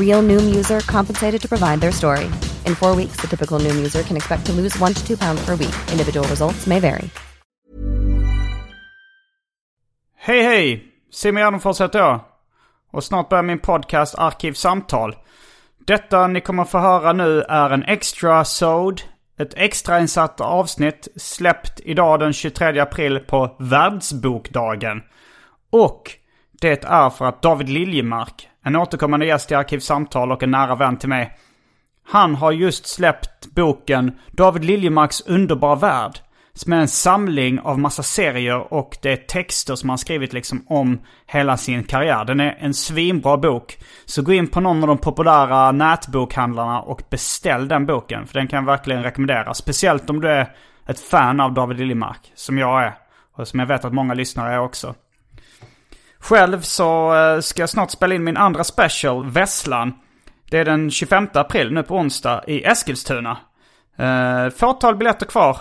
Real Noom user compensated to provide their story. In four weeks, the typical Noom user can expect to lose one to two pounds per week. Individual results may vary. Hej hej! Simon Gärdenfors heter jag. Och snart börjar min podcast Arkivsamtal. Detta ni kommer få höra nu är en extra sod ett extrainsatt avsnitt släppt idag den 23 april på Världsbokdagen. Och det är för att David Liljemark, en återkommande gäst i Arkivsamtal och en nära vän till mig. Han har just släppt boken David Liljemarks underbara värld. Som är en samling av massa serier och det är texter som han skrivit liksom om hela sin karriär. Den är en svinbra bok. Så gå in på någon av de populära nätbokhandlarna och beställ den boken. För den kan jag verkligen rekommendera. Speciellt om du är ett fan av David Liljemark. Som jag är. Och som jag vet att många lyssnare är också. Själv så eh, ska jag snart spela in min andra special, Vesslan. Det är den 25 april, nu på onsdag, i Eskilstuna. Uh, fåtal biljetter kvar.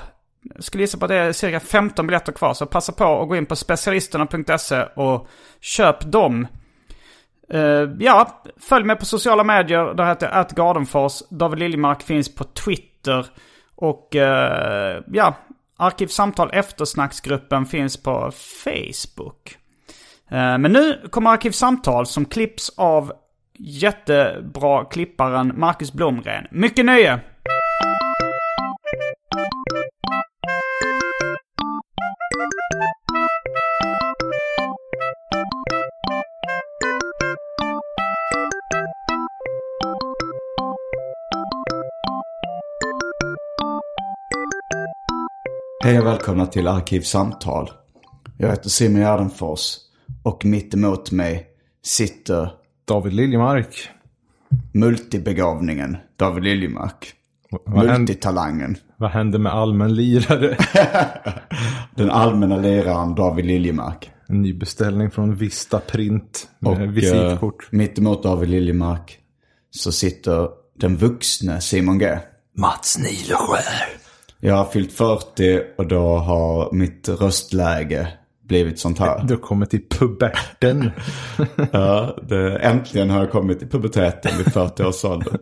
Jag skulle gissa på att det är cirka 15 biljetter kvar. Så passa på att gå in på specialisterna.se och köp dem. Uh, ja, följ mig på sociala medier. Där heter jag Gardenfors. David Liljemark finns på Twitter. Och uh, ja, Arkivsamtal eftersnacksgruppen finns på Facebook. Eh, men nu kommer Arkivsamtal som klipps av jättebra klipparen Marcus Blomgren. Mycket nöje! Hej och välkomna till Arkivsamtal. Jag heter Simon Gärdenfors och mitt emot mig sitter David Liljemark. multibegåvningen David Liljemark. Vad Multitalangen. vad hände med allmän lirare? Den allmänna läraren David Liljemark. En ny beställning från Vista Print med Och visitkort. eh, mitt emot David Liljemark så sitter den vuxne Simon G. Mats Nileskär. Jag har fyllt 40 och då har mitt röstläge blivit sånt här. Du har kommit till puberten. Ja, det, äntligen har jag kommit i puberteten vid 40 års ålder.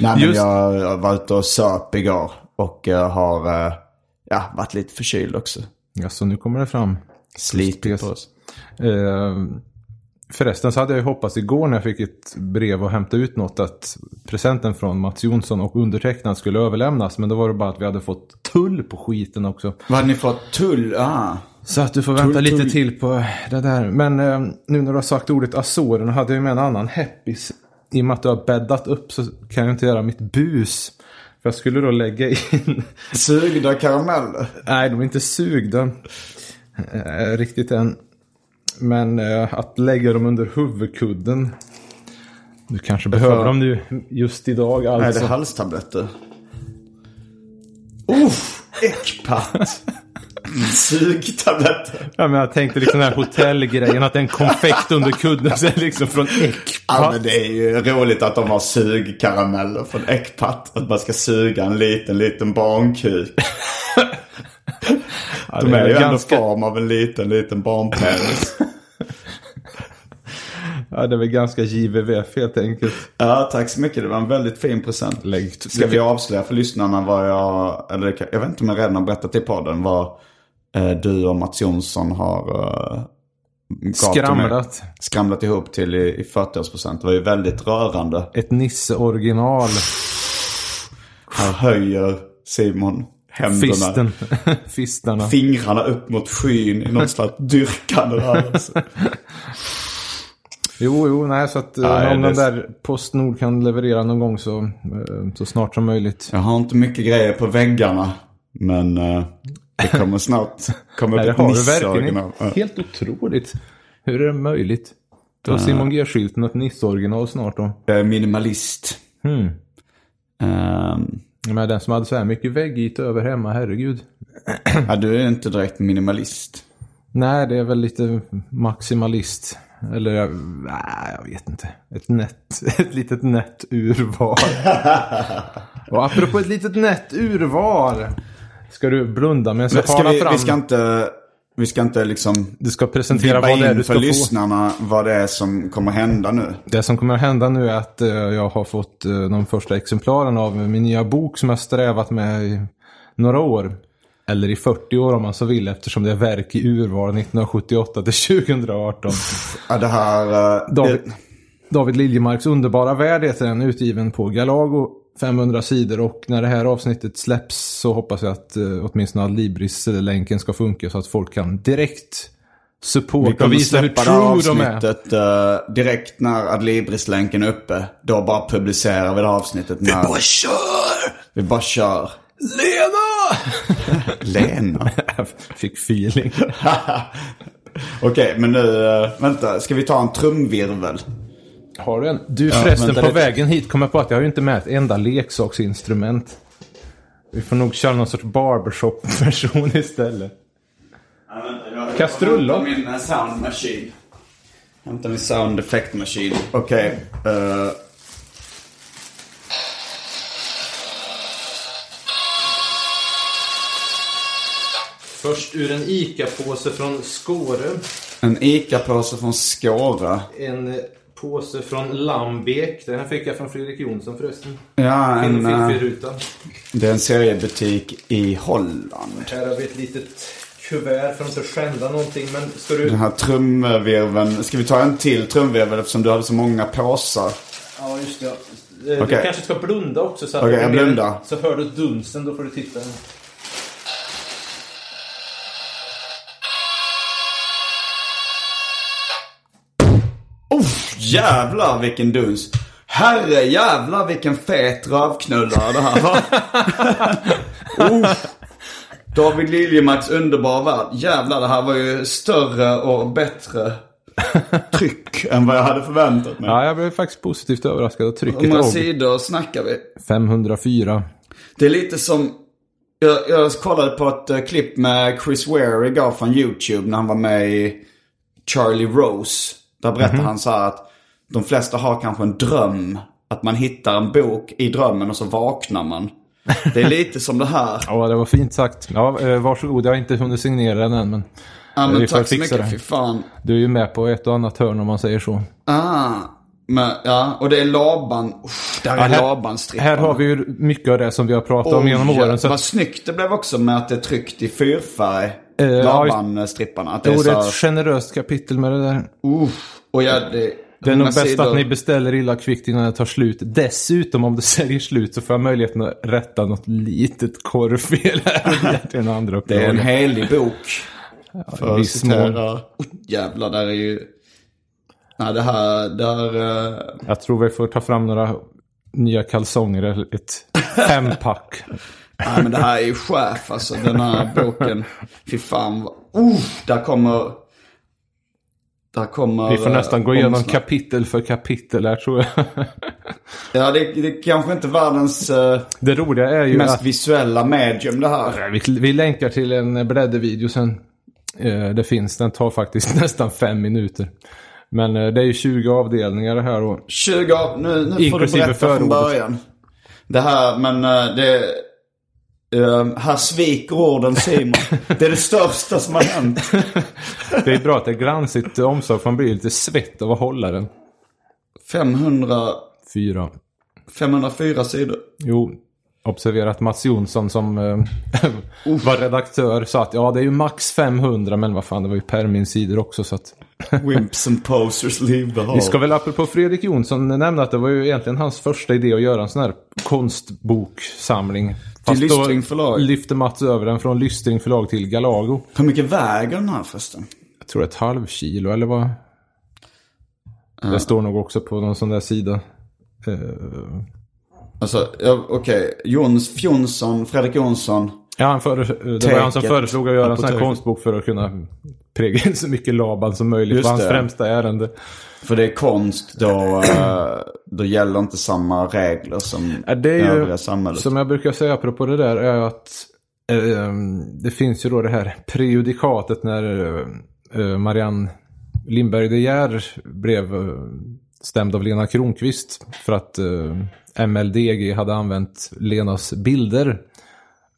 Nej men Just- jag var ute och söp igår och har eh, ja, varit lite förkyld också. ja, så nu kommer det fram. Slitit på oss. Eh, förresten så hade jag ju hoppats igår när jag fick ett brev och hämta ut något att presenten från Mats Jonsson och undertecknad skulle överlämnas. Men då var det bara att vi hade fått tull på skiten också. Vad hade ni fått? Tull? Ah. Så att du får vänta Tull, lite till på det där. Men eh, nu när du har sagt ordet Azorerna hade jag med en annan heppis. I och med att du har bäddat upp så kan jag inte göra mitt bus. För jag skulle då lägga in... Sugda karameller? Nej, de är inte sugda eh, riktigt än. Men eh, att lägga dem under huvudkudden. Du kanske behöver dem nu just idag Nej, det alltså. är halstabletter. Uff, äckpatt. Sugtabletter. Ja, men jag tänkte liksom den här hotellgrejen. Att det är en konfekt under kudden. Så är liksom från Ja, äckpatt. men det är ju roligt att de har sugkarameller från äckpatt. Att man ska suga en liten, liten barnkuk. Ja, De det är ju ändå ganska, form av en liten, liten barnpenis. ja, det är väl ganska JVVF helt enkelt. Ja, tack så mycket. Det var en väldigt fin present. Ska vi avslöja för lyssnarna vad jag, eller jag vet inte om jag redan har berättat i podden vad du och Mats Jonsson har eh. Skramlat. skramlat ihop till i, i 40-årspresent. Det var ju väldigt rörande. Ett Nisse-original. Här höjer Simon händerna, Fisten. Fistarna. fingrarna upp mot skyn i någon slags dyrkande rörelse. Jo, jo, nej, så att eh, Nej, om det- den där Postnord kan leverera någon gång så, eh, så snart som möjligt. Jag har inte mycket grejer på väggarna. Men eh, det kommer snart komma upp ett Nisse-original. Helt otroligt. Hur är det möjligt? Du har Simon G-skylten ett Nisse-original snart då. Jag är minimalist. Hmm. Ehm, Men den som hade så här mycket väggyta över hemma, herregud. ja, du är inte direkt minimalist. Nej, det är väl lite maximalist. Eller, jag- nej, jag vet inte. Ett nätt, ett litet nätt urval. och apropå ett litet nätt urval. Ska du blunda med en så Men ska fara vi, fram? vi ska inte, vi ska inte liksom Du ska presentera vad det är du för ska få. lyssnarna vad det är som kommer hända nu. Det som kommer att hända nu är att eh, jag har fått eh, de första exemplaren av min nya bok som jag strävat med i några år. Eller i 40 år om man så vill eftersom det är verk i urval 1978 till 2018. Ja, det här... eh, David, David Liljemarks underbara värld heter den, utgiven på Galago. 500 sidor och när det här avsnittet släpps så hoppas jag att eh, åtminstone Adlibris-länken ska funka så att folk kan direkt Vi supporta och visa hur true de är. eh, direkt när Adlibris-länken är uppe. Då bara publicerar vi det här avsnittet. När Bara kör! vi bara kör. Lena! Lena. Fick feeling. Okej, men nu, eh, vänta. Ska vi ta en trumvirvel? Har du en? Du förresten, vänta på vägen hit kom jag på att jag har ju inte med ett enda leksaksinstrument. Vi får nog köra någon sorts barbershop-version istället. Kastruller? Hämta min eh, sound machine. Hämta min sound effect machine. Okej. eh, Först ur en ICA-påse från Skåre. en ICA-påse från Skåre. En påse från Lambek. Den här fick jag från Fredrik Jonsson förresten. Ja, en, eh, det är en seriebutik i Holland. Här har vi ett litet kuvert för att inte skända någonting. Men ska du... Den här trumvirveln. Ska vi ta en till trumvirvel eftersom du hade så många påsar? Ja, just det. Eh. Du kanske ska blunda också. Så att det jag blundar. Så hör du dunsten, då får du titta. Jävlar vilken duns. Herre jävlar vilken fet rövknullare det här var. David Liljemarks underbara värld. Jävlar det här var ju större och bättre tryck än vad jag hade förväntat mig. Ja, jag blev faktiskt positivt överraskad av Hur trycket. många låg sidor snackar vi? 504. Det är lite som... Jag, jag kollade på ett eh, klipp med Chris Ware igår från YouTube när han var med i Charlie Rose. Där berättar han så här att de flesta har kanske en dröm. Att man hittar en bok i drömmen och så vaknar man. Det är lite som det här. Ja, det var fint sagt. Ja, eh, varsågod. Jag har inte hunnit signera den än, men Ja, men tack så mycket. det. Fy fan. du är ju med på ett och annat hörn om man säger så. Ah. Men, ja, och det är Laban. Uff, där är Ja, här- Laban-stripparna. Här har vi ju mycket av det som vi har pratat om Oj, genom åren. Så Vad snyggt det blev också med att det är tryckt i fyrfärg. Eh, Laban-stripparna. Att det är det så är ett generöst kapitel med det där. Uff. Och ja, det, Det är nog bäst sidor. att ni beställer illa kvickt innan det tar slut. Dessutom om det säljer slut så får jag möjligheten att rätta något litet korvfel här till en andra Det är en helig bok. i För att citera. Oh, jävlar, där är ju... Nej, det här... Där, eh, Jag tror vi får ta fram några nya kalsonger eller ett fempack. nej, men det här är ju chef alltså. Den här boken. Fy fan. Uh, där kommer... Kommer... Vi får eh, nästan gå igenom kapitel för kapitel här tror jag. Ja, det, det är kanske inte världens eh, Det roliga är ju mest att visuella medium det här. vi, vi länkar till en bläddervideo sen. Eh, Det finns, den tar faktiskt nästan fem minuter. Men det är ju 20 avdelningar det här och 20 av, nu, nu får du berätta från början. Det här, men det... Uh, här sviker orden Simon. Det är det största som har hänt. det är bra att det är glansigt omslag för man blir lite svett av att hålla den. 500, Fyra. 504 sidor. Jo, observera att Mats Jonsson som eh, var redaktör sa att ja det är ju max 500 men vad fan det var ju perminsidor också så att Wimps and posers leave the hall. Vi ska väl apropå Fredrik Jonsson nämna att det var ju egentligen hans första idé att göra en sån här konstboksamling. Fast då Lystring förlag. lyfter Mats över den från Lystring förlag till Galago. Hur mycket väger den här förresten? Jag tror ett halv kilo eller vad? Det står nog också på någon sån där sida. Eh, Alltså, ja, okej. Jons Fjonsson, Fredrik Jonsson. Ja, han före, det var han som föreslog att göra en sån här konstbok för att kunna präga in så mycket Laban som möjligt Just på hans det. främsta ärende. För det är konst, då, eh, då gäller inte samma regler som Ja, det är ju, övriga samhället. som jag brukar säga apropå det där, är att eh, det finns ju då det här prejudikatet när eh, Marianne Lindberg de Geer blev eh, stämd av Lena Kronqvist för att eh, MLDG hade använt Lenas bilder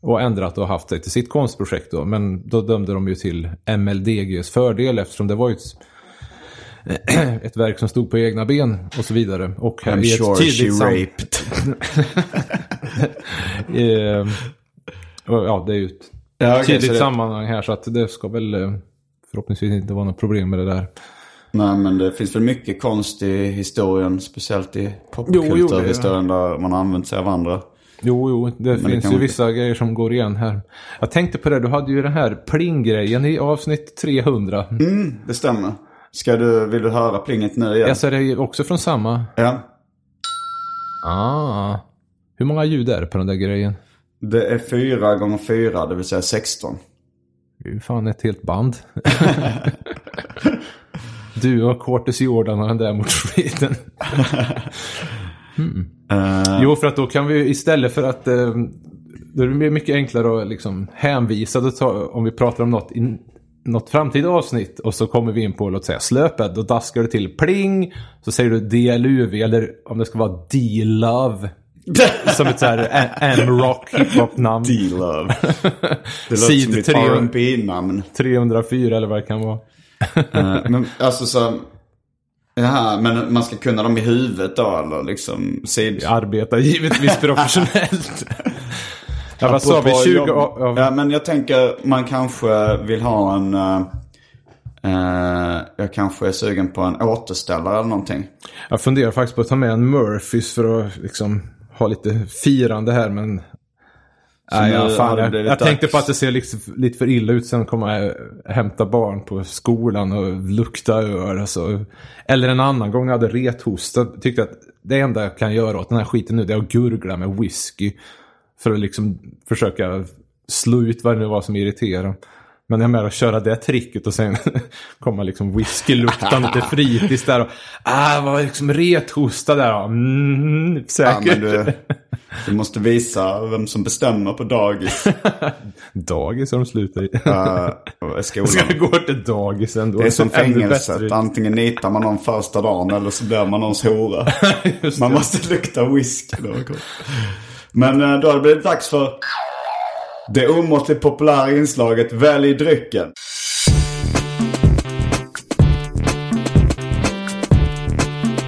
och ändrat och haft det till sitt konstprojekt då. Men då dömde de ju till MLDGs fördel eftersom det var ju ett, ett verk som stod på egna ben och så vidare. Och här I'm ett sure she tydligt sam- raped. Eh, och ja, det är ju ett Ja, okej, tydligt det- sammanhang här så att det ska väl eh, förhoppningsvis inte vara något problem med det där. Nej, men det finns väl mycket konst i historien, speciellt i popkulturhistorien där man har använt sig av andra. Jo, jo, det det finns kan ju vissa grejer som går igen här. Jag tänkte på det, du hade ju den här pling-grejen i avsnitt 300. Mm, det stämmer. Ska du, vill du höra plinget nu igen? Alltså det är ju också från samma. Ja. Ah. Hur många ljud är det på den där grejen? Det är fyra gånger fyra, det vill säga 16. Det är ju fan ett helt band. du och Curtis Jordan har den där mot skiten. Eh, Jo, för att då kan vi istället för att... Eh, då är det mycket enklare att liksom hänvisa ta, om vi pratar om något i något framtida avsnitt och så kommer vi in på låt säga slöpet. Då daskar du till pling. Så säger du DLUV eller om det ska vara D-Love. Som ett så här a- M-rock hiphop-namn. D-Love. Det låter som ditt tre- R&B namn 304 eller vad det kan vara. Eh, men alltså så... Jaha, men man ska kunna dem i huvudet då eller liksom sid... Jag arbetar givetvis professionellt. Ja, vad sa vi? Apropå 20 jobb- av... Ja, men jag tänker man kanske vill ha en... eh, jag kanske är sugen på en återställare eller någonting. Jag funderar faktiskt på att ta med en Murphys för att liksom ha lite firande här men... Nej, nu ja, fan, jag, jag tänkte på att det ser lite, lite för illa ut sen komma jag hämta barn på skolan och lukta öl. Alltså. Eller en annan gång jag hade rethosta. Tyckte att det enda jag kan göra åt den här skiten nu det är att gurgla med whisky. För att liksom försöka slå ut vad det nu var som irriterar. Men jag menar att köra det tricket och sen komma liksom whiskyluktande till fritids där och ah, var liksom rethosta där. ja. Mm, Ja, säkert. men du, du måste visa vem som bestämmer på dagis. Dagis har de slutat i. Uh, skolan. Ska jag gå till dagis ändå? Det är som fängelset. Antingen nitar man någon första dagen eller så blir man någons hora. Man måste lukta whisky då. Men eh, då har det blivit dags för det omåttligt populära inslaget Välj drycken.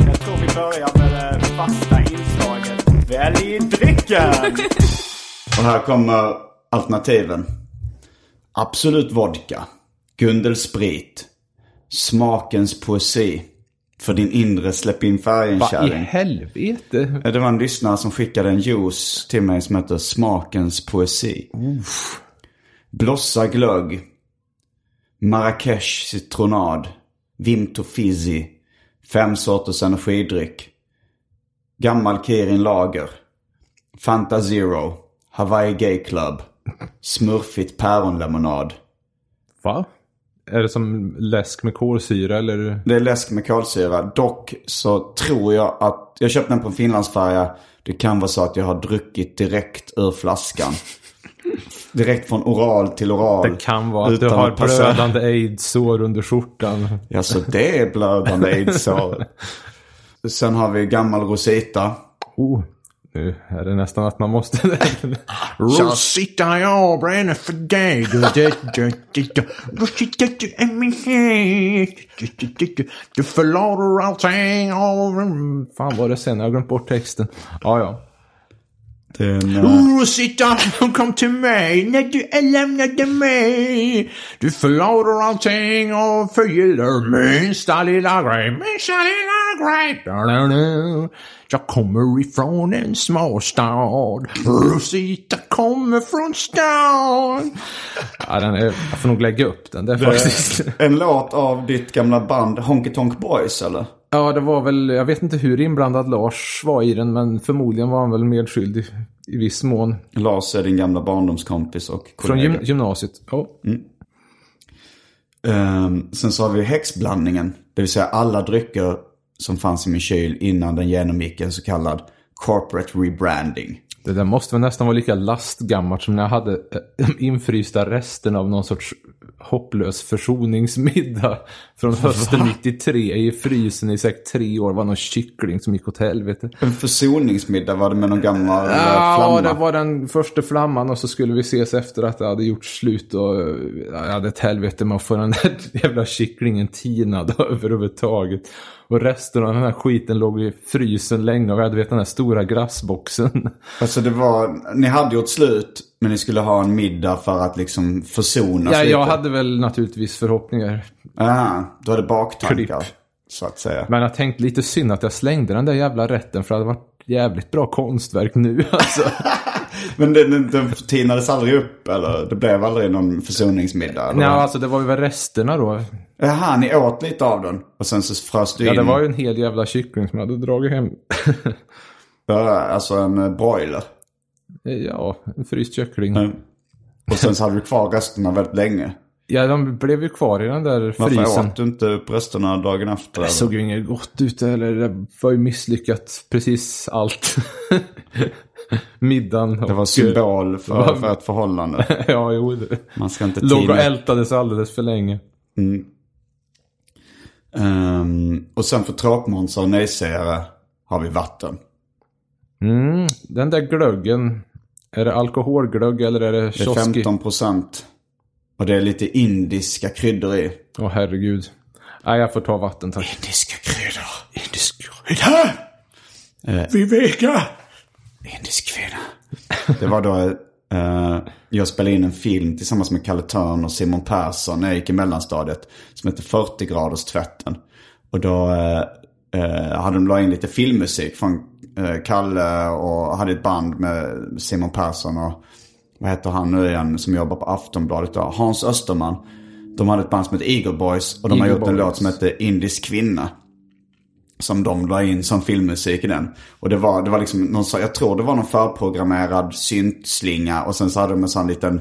Jag tror vi börjar med det fasta inslaget Välj drycken. Och här kommer alternativen. Absolut vodka. Gundel sprit. Smakens poesi. För din inre släpp in Vad i helvete? Det var en lyssnare som skickade en juice till mig som heter Smakens poesi. Blossa glögg. Marrakesh citronad. Vimto fizzy. Fem sorters energidryck. Gammal Kirin lager. Fanta Zero. Hawaii Gay Club. Smurfigt päronlemonad. Va? Är det som läsk med kolsyra eller? Det är läsk med kolsyra. Dock så tror jag att jag köpte den på en finlandsfärja. Det kan vara så att jag har druckit direkt ur flaskan. Direkt från oral till oral. Det kan vara att du har blödande aids-sår under skjortan. Ja, så det är blödande aids-sår. Sen har vi gammal Rosita. Oh, nu är det nästan att man måste... Rosita, ja, bränner för dig. Du förlader allting. Fan var det sen? Jag har glömt bort texten. Ja, ja. Det är en, eh, Rosita, kom till mig när du lämnade mig. Du förlorar allting och förgyller minsta lilla grej, minsta lilla grej. Da, da, da. Jag kommer ifrån en småstad. Rosita kommer från stan. Ja, den är, jag får nog lägga upp den. Det är faktiskt... en låt av ditt gamla band Honky Tonk Boys eller? Ja, det var väl, jag vet inte hur inblandad Lars var i den, men förmodligen var han väl medskyldig i viss mån. Lars är din gamla barndomskompis och Från kollega. gym, gymnasiet. Ja. Ehm, sen så har vi häxblandningen. Det vill säga alla drycker som fanns i min kyl innan den genomgick en så kallad corporate rebranding. Det där måste väl nästan vara lika lastgammalt som när jag hade äh, infrysta resterna av någon sorts hopplös försoningsmiddag från hösten 93 i frysen i säkert tre år. var någon kyckling som gick åt helvete. En försoningsmiddag var det med någon gammal eh, Ja, flamma. det var den första flamman och så skulle vi ses efter att det hade gjort slut och eh, jag hade ett helvete med att få den där jävla kycklingen tinad överhuvudtaget. Och resten av den här skiten låg i frysen länge och jag hade vet den här stora glassboxen. Alltså det var, ni hade gjort slut men ni skulle ha en middag för att liksom försonas Ja, lite. jag hade väl naturligtvis förhoppningar. Aha, du hade baktankar. Klipp. Så att säga. Men jag tänkte lite synd att jag slängde den där jävla rätten för det hade varit jävligt bra konstverk nu alltså. Men den, den, den tinades aldrig upp eller? Det blev aldrig någon försoningsmiddag? Eller? Nej, alltså det var ju väl resterna då. Jaha, ni åt lite av den och sen så frös du in. Ja, det var ju en hel jävla kyckling som jag hade dragit hem. Ja, alltså en broiler. Ja, en fryst kyckling. Mm. Och sen så hade du kvar resterna väldigt länge. Ja, de blev ju kvar i den där Varför frysen. åt du inte upp resterna dagen efter? Det såg ju inget gott ut eller det var ju misslyckat precis allt. Middagen Det var symbol för, för ett förhållande. ja, jo. Det. Man ska inte Låg och ältades alldeles för länge. Ehm, och sen för tråkmånsar och nejsägare har vi vatten. Mm, den där glöggen. Är det alkoholglögg eller är det Det är kioski? 15 procent. Och det är lite indiska kryddor i. Åh herregud. Nej, jag får ta vatten tack. Indiska kryddor. Indisk krydda! Viveka! Indisk kvinna. Det var då eh, jag spelade in en film tillsammans med Kalle Törn och Simon Persson när jag gick i mellanstadiet. Som hette 40 graders tvätten. Och då eh, eh, hade de la in lite filmmusik från eh, Kalle och hade ett band med Simon Persson och vad heter han nu igen som jobbar på Aftonbladet då? Hans Österman. De hade ett band som heter Eagle Boys och de har Eagle gjort en Boys. låt som heter Indisk kvinna. Som de la in som filmmusik i den. Och det var, det var liksom någon, jag tror det var någon förprogrammerad syntslinga. Och sen så hade de en sån liten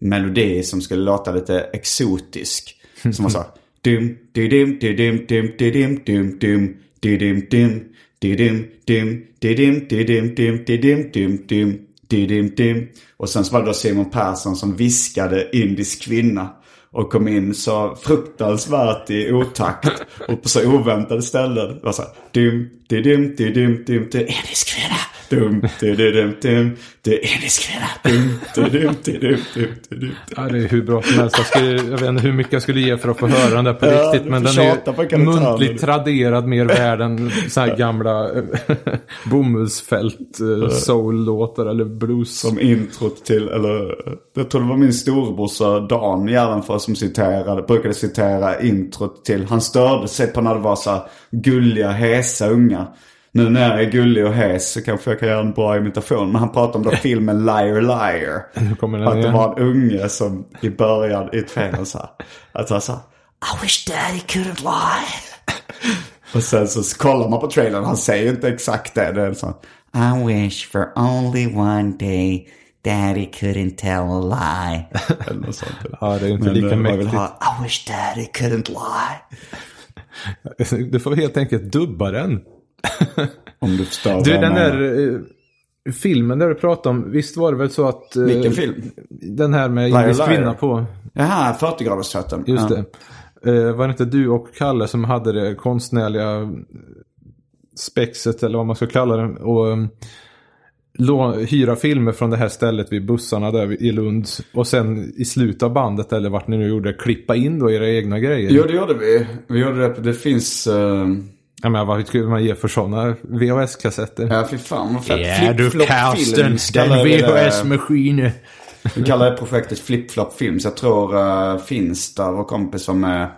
melodi som skulle låta lite exotisk. Som var så dum, du dum, du dum, dum, du dum, dum, dum, du dum, dum, du dum, dum, Didim, dim, didim, didim, dim, didim, dim, dim, didim, dim. Och sen så var det då Simon Persson som viskade indisk kvinna. Och kom in så fruktansvärt i otakt och på så oväntade ställen. Det var så här, dim, didim, didim, dim, dim, indisk kvinna. Dum, du du dum, dum, du indisk kvinna. Dum, du dum, du dum, dum, du dum. Ja, det är hur bra som helst. Jag, skulle, jag vet inte hur mycket jag skulle ge för att få höra den där på Ja, riktigt. Men den är ju muntligt traderad mer värd än så här gamla eh, bomullsfält eh, soul-låtar eller blues. Som introt till, eller jag tror det var min storebrorsa Dan Gärdenfors som citerade, brukade citera introt till. Han störde sig på när det var så här gulliga, hesa ungar. Nu när jag är gullig och hes så kanske jag kan göra en bra imitation. Men han pratade om då filmen Liar Liar. Den Att det var en unge som i början i ett fängelse att han sa I wish daddy couldn't lie. Och sen så kollar man på trailern, han säger inte exakt det. Det är så I wish for only one day daddy couldn't tell a lie. Eller något sånt. Ja, det är inte Men lika eh, mäktigt. ha, I wish daddy couldn't lie. Du får helt enkelt dubba den. Om du förstår Du, den där eh, filmen där du pratade om, visst var det väl så att... eh, Vilken film? Den här med indisk kvinna på. Jaha, 40 graders tvätten. Just ja. det. Eh, var det inte du och Kalle som hade det konstnärliga spexet eller vad man ska kalla det. Och um, lå- hyra filmer från det här stället vid bussarna där i Lund. Och sen i slutet av bandet eller vart ni nu gjorde, klippa in då era egna grejer. Jo, det gjorde vi. Vi gjorde det. Det finns... eh, Ja, men vad skulle man ge för sådana VHS-kassetter? Ja, fy fan vad fett. Ja du Films den. VHS-maskinen. Vi kallar det projektet Flip-flop Films. Jag tror uh, Finsta, vår kompis, var med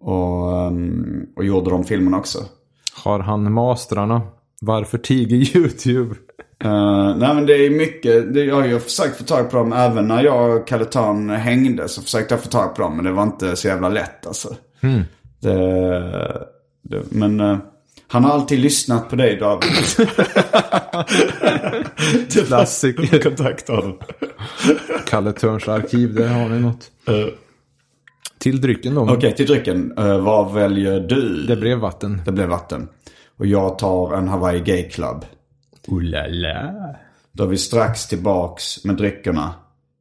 och, ehm, och gjorde de filmerna också. Har han mastrarna? Varför tiger YouTube? Uh, nej men det är mycket, det, jag har ju försökt få tag på dem även när jag och Kalle Tan hängde så försökte jag få tag på dem men det var inte så jävla lätt alltså. Det, det, men uh, han har alltid lyssnat på dig David. Klassiker. Kontakta honom. Kalle Törns arkiv, där har ni något. Till drycken då. Okej, till drycken. Uh, vad väljer du? Det blev vatten. Det blev vatten. Och jag tar en Hawaii Gay Club. Oh la la. Då är vi strax tillbaks med dryckerna.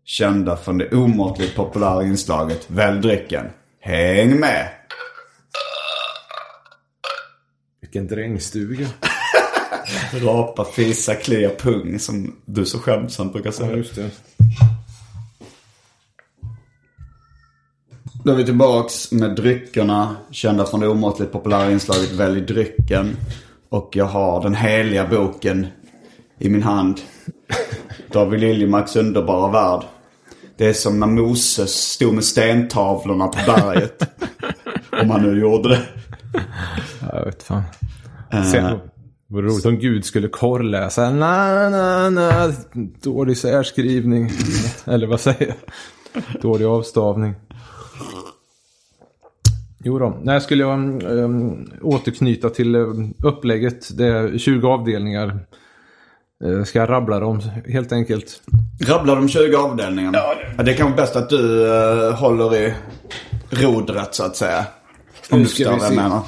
Kända från det omåttligt populära inslaget Välj drycken. Häng med! Vilken drängstuga. Rapa, fisa, klia, pung som du så skämtsamt brukar säga. just det. Då är vi tillbaks med dryckerna. Kända från det omåttligt populära inslaget Välj drycken. Och jag har den heliga boken i min hand. David Liljemarks underbara värld. Det är som när Moses stod med stentavlorna på berget. Om han nu gjorde det. Jag vet fan. Se, vad roligt om Gud skulle korrläsa. Nej, nej, nej. Dålig särskrivning. Eller vad säger jag? Dålig avstavning. Jo då. Nej, skulle jag um, återknyta till um, upplägget. Det är 20 avdelningar. Uh, ska jag rabbla dem helt enkelt. Rabbla de 20 avdelningarna. Ja, det är kanske bäst att du eh, håller i rodret så att säga. Om du förstår vad jag menar.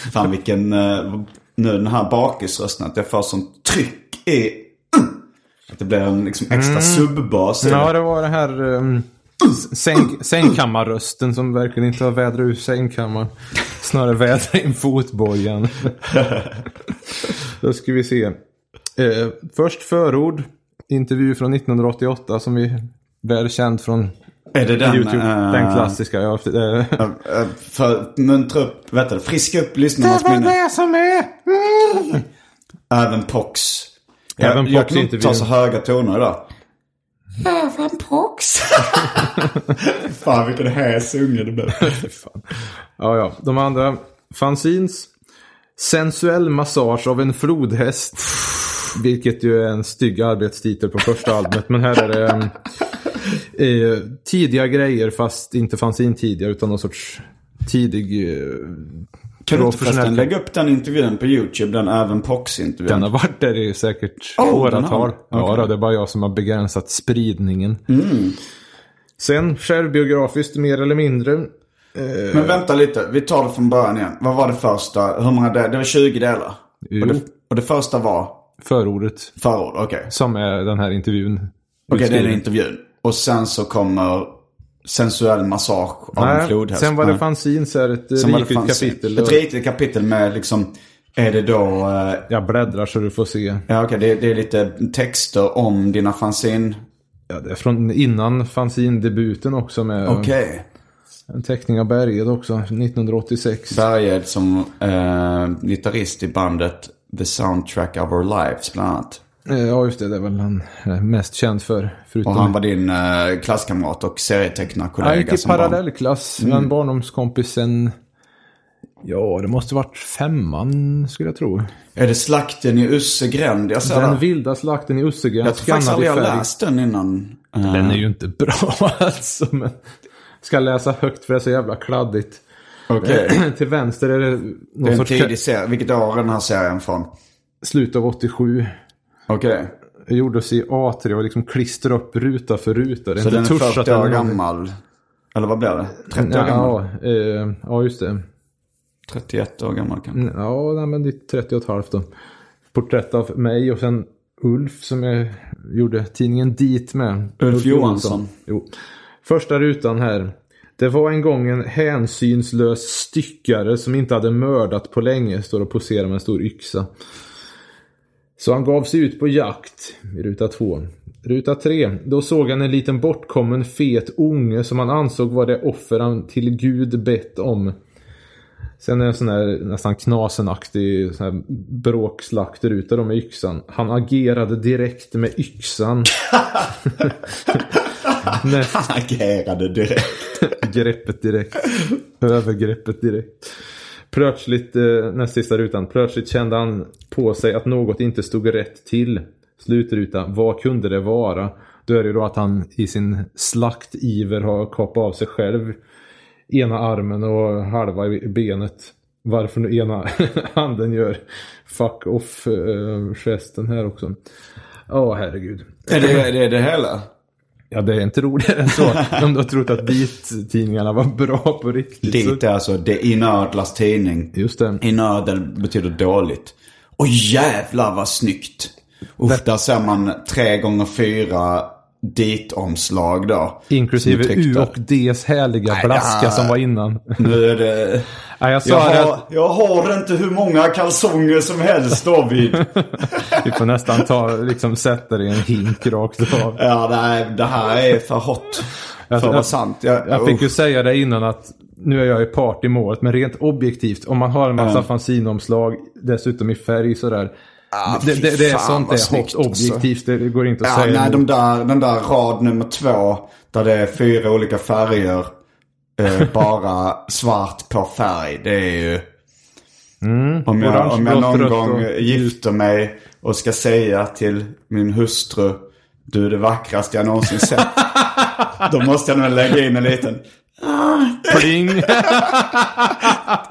Fan vilken, uh, nu den här bakisrösten, att jag får sånt tryck i... Att det blir en liksom extra subbas. Mm. Ja, det. det var det här um, säng, sängkammarrösten som verkligen inte har vädrat ur sängkammaren. Snarare vädra in fotbojan. Då ska vi se. Eh, först förord. Intervju från 1988 som vi väl känd från Är det den? YouTube. eh, Den klassiska. Ja, eh, eh, För att muntra upp, vet du, friska upp lyssnarnas minne. som är... Mm. Även Pox. Även jag, jag Pox kan inte ta så höga toner idag. Även Pox. Fan vilken hes unge det blev. Ja, ja. De andra. Fanzines. Sensuell massage av en flodhäst. Vilket ju är en stygg arbetstitel på första albumet. Men här är det em, eh, tidiga grejer fast inte fanzine tidigare utan någon sorts tidig... Eh, Kan du inte förresten lägga upp den intervjun på YouTube? Den även Pox-intervjun. Den har varit där i säkert Oh, åratal. har- Ja, då, det är bara jag som har begränsat spridningen. Sen självbiografiskt mer eller mindre. Men vänta lite, vi tar det från början igen. Vad var det första? Hur många delar? Det var 20 delar. Och det, och det första var Förordet. förord, okej. Som är den här intervjun. Okej, det är den intervjun. Och sen så kommer sensuell massage av en Nej, flodhäst. sen var det Nej. fanzine så är det ett Sen riktigt kapitel. Ett riktigt kapitel med liksom, är det då, eh, Jag bläddrar så du får se. ja okej, det, det är lite texter om dina fanzine. Ja, det är från innan fanzine-debuten också med Okej. en teckning av berget också, 1986. Berged som eh, gitarrist i bandet The Soundtrack of Our Lives bland annat. Eh, Ja, just det. Det är väl han är mest känd för. Förutom... Och han var din eh, klasskamrat och serietecknarkollega. Han gick i som barn. parallellklass. Mm. En barndomskompis sen... Ja, det måste varit femman skulle jag tro. Är det slakten i Ussegränd? Jag, Den det. vilda slakten i Ussegränd. jag tror faktiskt aldrig jag läst den innan. Eh, Den är ju inte bra alltså. Men... Ska läsa högt för det är så jävla kladdigt. Okej. Till vänster är det Det någon är en sorts tidig serie. Vilket år är den här serien från? slut av 87. Okej. Det gjordes i A3 och liksom klistra upp ruta för ruta. Det är Så inte den är tuschat 40 eller år gammal. Eller vad blir det? 30 år gammal? Ja, eh, ja, just det. 31 år gammal kanske. Mm, Ja, nej, men det är 30 och ett halvt då. Porträtt av mig och sen Ulf som jag gjorde tidningen Dit med. Ulf Johansson. Jo. Första rutan här. Det var en gång en hänsynslös styckare som inte hade mördat på länge. Står och poserar med en stor yxa. Så han gav sig ut på jakt i ruta två. Ruta tre. Då såg han en liten bortkommen fet unge som han ansåg var det offer han till Gud bett om. Sen är det en sån här nästan knasenaktig sån här bråkslakterruta då med yxan. Han agerade direkt med yxan. Han agerade direkt. greppet direkt. Övergreppet direkt. Plötsligt, eh, näst sista rutan. Plötsligt kände han på sig att något inte stod rätt till. Slutruta. Vad kunde det vara? Då är det ju då att han i sin slaktiver har kapat av sig själv ena armen och halva benet. Varför nu ena handen gör fuck off eh, gesten här också. Ja, herregud. Är det är det, det hela? Ja, det är inte roligare än så. Om du har trott att dit-tidningarna var bra på riktigt. Dit är alltså det inödlas tidning. Just det. Inödel betyder dåligt. Och jävlar vad snyggt. Usch, där ser man tre gånger fyra dit-omslag då. Inklusive U och Ds härliga Nej, blaska ja. som var innan. Nu är det... Ja, jag sa Jag har, att jag har inte hur många kalsonger som helst David. vi får nästan ta, liksom sätta det i en hink rakt av. ja, nej, det här är för hot. För att jag- vara sant. Jag, Jag fick ju säga det innan att nu är jag i part i målet, men rent objektivt, om man har en massa Ja. fanzinomslag, dessutom i färg sådär. Det, fy det, det är sånt det är snyggt, objektivt, det går inte att Ja, säga. nej, de där, den där rad nummer två. Där det är fyra olika färger. Eh, bara svart på färg. Det är ju... om, jag, orange, om jag någon rött gång och gifter mig och ska säga till min hustru. Du är det vackraste jag någonsin sett. Då måste jag nog lägga in en liten... Pling!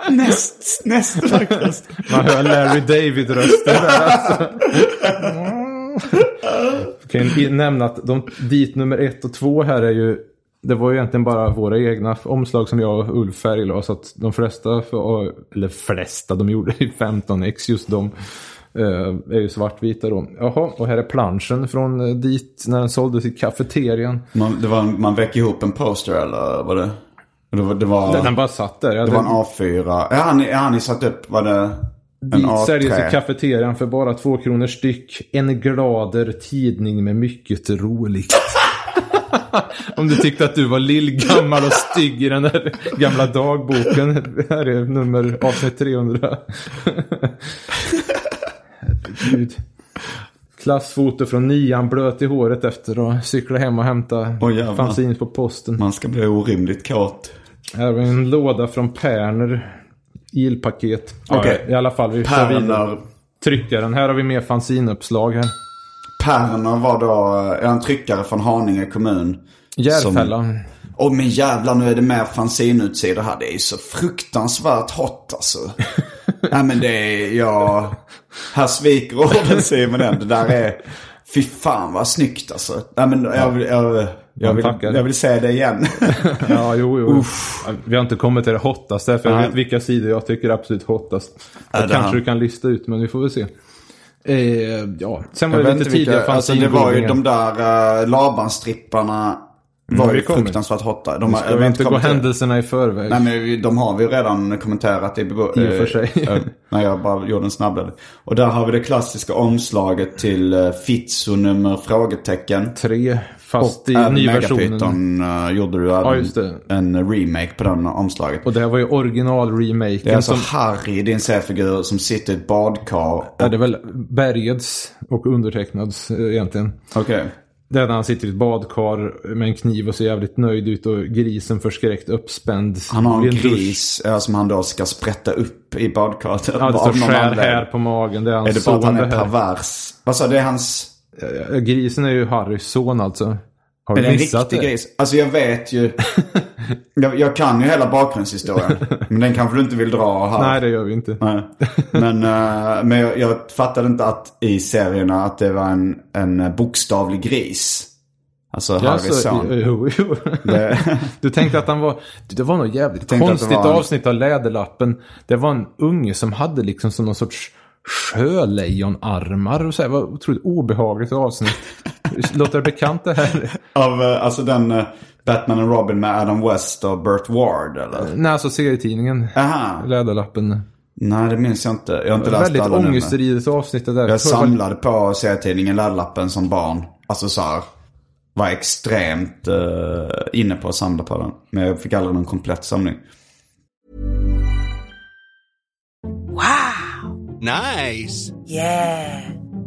Näst, näst vackrast. Man hör Larry David-rösten där alltså. Jag kan ju nämna att de, dit nummer ett och två här är ju det var ju egentligen bara våra egna omslag som jag och Ulf färglade så att de flesta, för, eller flesta, de gjorde ju 15x just de. Eh, är ju svartvita då. Jaha, och här är planschen från eh, dit när den såldes i kafeterian. Man, det var, man väcker ihop en poster eller vad det? Det var, det var, Den, bara satt där. Ja, det var den- en A4. Ja, han, han satt upp. Var det en Dit säljs i A3? kafeterian för bara två kronor styck. En glader tidning med mycket roligt. Om du tyckte att du var lillgammal och stygg i den där gamla dagboken. Här är nummer avsnitt 300. Herregud. Klassfoto från nian blöt i håret efter att cykla hem och hämta jävlar. fanzines på posten. Man ska bli orimligt kåt. Här har vi en låda från Perner. Ilpaket. Ja, I alla fall, vi. Perner. Tryckaren. Här har vi mer fanzinuppslag här. Perner var då eh, en tryckare från Haninge kommun. Järfälla. Åh men jävlar nu är det mer fanzinutsidor här. Det är ju så fruktansvärt hot alltså. Nej men det är, ja. Här sviker man den. Det där är, fy fan vad snyggt alltså. Nej men jag vill, jag, jag vill, jag vill säga det igen. Ja, jo, jo. Ja, Vi har inte kommit till det hottaste, för jag vet vilka sidor jag tycker är absolut hottast. Det kanske du kan lista ut, men vi får väl se. Eh, ja, sen var Jag det lite inte tidiga vilka, alltså det var ju de där uh, Laban-stripparna. Var har ju fruktansvärt hotta. De har, vi inte gå händelserna i förväg? Nej men de har vi redan kommenterat i, I och för sig. eh, eh, när jag bara gjorde en snabbare. Och där har vi det klassiska omslaget till uh, Fitzo nummer frågetecken. Tre, fast och i även nyversionen. Uh, gjorde du även Ja, en remake på den omslaget. Och det här var ju original-remaken det är alltså som... Harry, din seriefigur, som sitter i ett badkar. Ja, det är väl Bergeds och undertecknads eh, egentligen. Okej. Det är när han sitter i ett badkar med en kniv och ser jävligt nöjd ut och grisen förskräckt uppspänd. Han har en vid dusch. gris eh, som han då ska sprätta upp i badkaret. Ja, det står skär här på magen. Det är hans Är det bara att son han är pervers? Vad sa du? Det är hans... Eh, Grisen är ju Harrys son alltså. Har Är du det en missat riktig det? gris? Alltså jag vet ju. jag, jag kan ju hela bakgrundshistorien. men den kanske du inte vill dra här. Nej, det gör vi inte. Nej. Men, eh, men jag, jag fattade inte att i serierna att det var en, en bokstavlig gris. Alltså Ja, Harrys son. jo, jo. Det- Du tänkte att han var... Det var nog jävligt konstigt var avsnitt av Läderlappen. Det var en unge som hade liksom som någon sorts sjölejonarmar och så här. Det var otroligt obehagligt avsnitt. Låter det bekant det här? Av eh, alltså den eh, Batman and Robin med Adam West och Burt Ward eller? Nej, alltså serietidningen. Aha. Läderlappen. Nej det minns jag inte. Jag har inte läst Väldigt alla nummer. ångestdrivet avsnitt där. Jag samlade på serietidningen Laddlappen som barn. Alltså så här. Var extremt eh, inne på att samla på den. Men jag fick aldrig någon komplett samling. Nice. Yeah.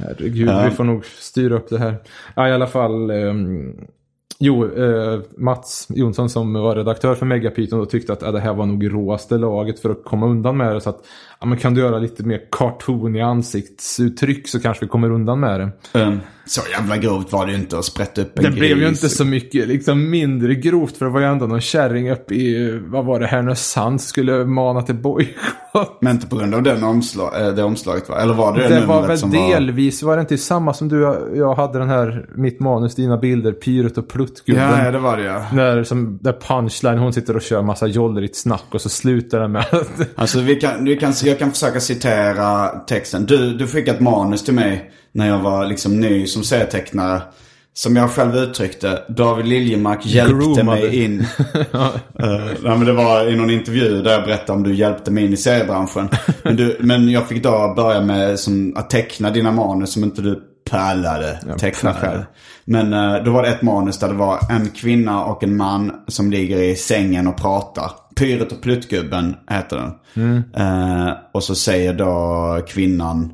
Herregud, Ja. vi får nog styra upp det här. Ja, i alla fall. ehm, jo, eh, Mats Jonsson som var redaktör för Megapyton och tyckte att ja, det här var nog råaste laget för att komma undan med det. Så att, ja, men kan du göra lite mer cartoon i ansiktsuttryck så kanske vi kommer undan med det. Um, så jävla grovt var det ju inte att sprätta upp en Det gris. blev ju inte så mycket liksom mindre grovt för det var ju ändå någon kärring uppe i, vad var det, Härnösand skulle mana till bojkott. Men inte på grund av den omslag, eh, det omslaget va? Eller var det det, Det var väl som delvis, var det inte samma som du jag hade den här, mitt manus, dina bilder, Pyret och Pluttgubben. Ja, ja, det var det ja. Där, som, där punchline, hon sitter och kör massa jollrigt snack och så slutar det med att... Alltså vi kan, vi kan, jag kan försöka citera texten. Du, du skickade ett manus till mig när jag var liksom ny som serietecknare. Som jag själv uttryckte, David Liljemark hjälpte Groomade. mig in. Eh, nej, men det var i någon intervju där jag berättade om du hjälpte mig in i seriebranschen. Men, du, men jag fick då börja med som, att teckna dina manus som inte du pallade teckna pallade. själv. Men eh, då var det ett manus där det var en kvinna och en man som ligger i sängen och pratar. Pyret och Pluttgubben heter den. Eh, och så säger då kvinnan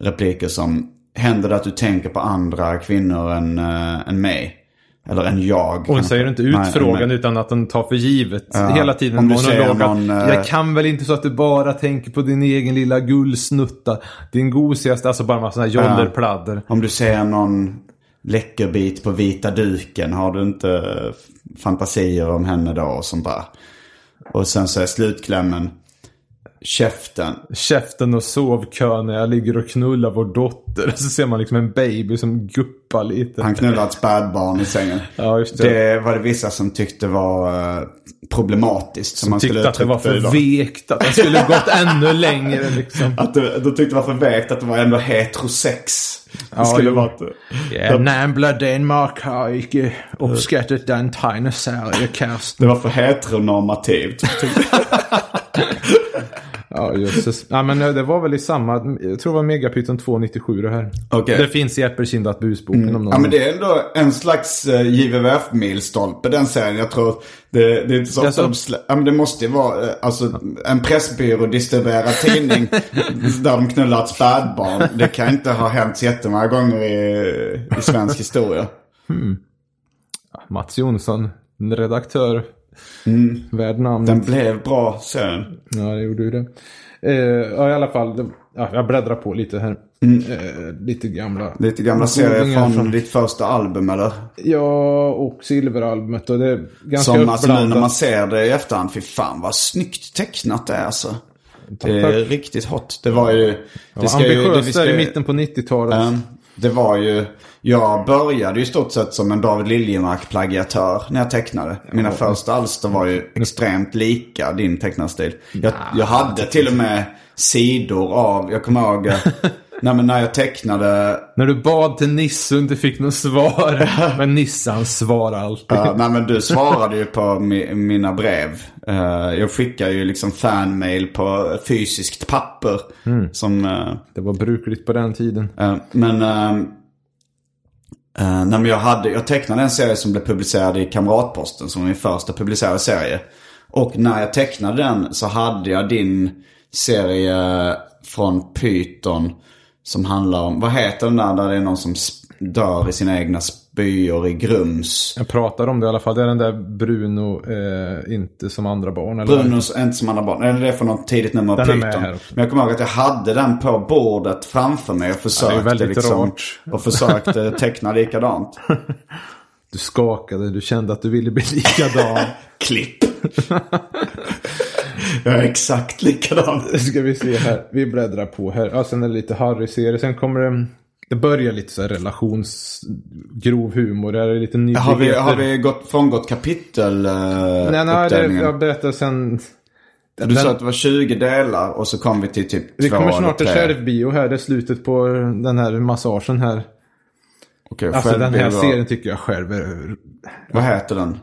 repliker som Händer det att du tänker på andra kvinnor än, äh, än mig? Eller än jag? Hon säger inte ut Nej, frågan men- utan att den tar för givet. Ja, Hela tiden om du monolog att, eh, Jag kan väl inte så att du bara tänker på din egen lilla gullsnutta. Din gosigaste, alltså bara massa jollerpladder. Om du ser någon läckerbit på vita duken, har du inte eh, fantasier om henne då och sånt där? Och sen så är slutklämmen käften. Käften och sovkö när jag ligger och knullar vår dotter. Så ser man liksom en baby som guppar lite. Han knullar ett spädbarn i sängen. Ja, just det. Det var det vissa som tyckte var eh, problematiskt. Som skulle Tyckte att det var för vekt. Att det skulle gått ännu längre liksom. Att det, de tyckte det var för vägt att det var ändå heterosex. Det Ja, skulle att... Ja, Nambla Danmark har inte uppskattat den tegneseriekast. Det var för heteronormativt. Ja, jösses. Ja, men eh, det var väl i samma, jag tror det var Megapyton 297 det här. Okej. Det finns i Äppelkindat busboken om någon Ja men det är ändå en slags uh, JVVF-milstolpe den serien. Jag tror det, det är inte så ofta de slä- Ja men det måste ju vara uh, alltså en pressbyrå distribuerad tidning där de knullar ett spädbarn. Det kan inte ha hänt så jättemånga gånger i, i svensk historia. Mats Jonsson, en redaktör. Värd namnet. Den blev bra serien. Ja, det gjorde ju det. Eh, ja, i alla fall. Ja, jag bläddrar på lite här. Eh, lite gamla. Lite gamla serier från ditt första album eller? Ja, och Silveralbumet. Och det är ganska Som alltså nu när man ser det i efterhand, fy fan vad snyggt tecknat det är alltså. Det är tack. riktigt hot. Det var ju... Det var ska ju, det, ambitiöst ska, där i mitten på 90-talet. Ehm, det var ju... Jag började ju stort sett som en David Liljemark-plagiatör när jag tecknade. Mina första alster var ju extremt lika din tecknarstil. Jag, jag hade till och med sidor av, jag kommer ihåg, nej, men när jag tecknade När du bad till Nisse och inte fick något svar. Men Nisse han svarar alltid. Ja, nej men du svarade ju på mi, mina brev. Eh, jag skickar ju liksom fanmail på fysiskt papper. Som, eh, Det var brukligt på den tiden. eh, men, eh, nej, men jag, hade, jag tecknade en serie som blev publicerad i Kamratposten som var min första publicerade serie. Och när jag tecknade den så hade jag din serie från Python. Som handlar om, vad heter den där där det är någon som dör i sina egna spyor i Grums? Jag pratar om det i alla fall. Det är den där Bruno, eh, inte som andra barn. Eller? Brunos, inte som andra barn. Eller det är från något tidigt nummer av Python. Men jag kommer ihåg att jag hade den på bordet framför mig och försökte väldigt liksom. Och försökte teckna likadant. Du skakade, du kände att du ville bli likadan. Klipp. jag är exakt likadan. Ska vi se här. Vi bläddrar på här. Ja, sen är det lite Harry-serie. Sen kommer det... Det börjar lite så här relationsgrov humor. Det är lite nyheter. Har vi, har vi gått, frångått kapitel uh, Nej, nej, det, jag berättar sen... Du sa att det var 20 delar och så kom vi till typ Vi två kommer eller snart till självbio här. Det är slutet på den här massagen här. Okej, Alltså den här serien tycker jag själv är... Vad heter den?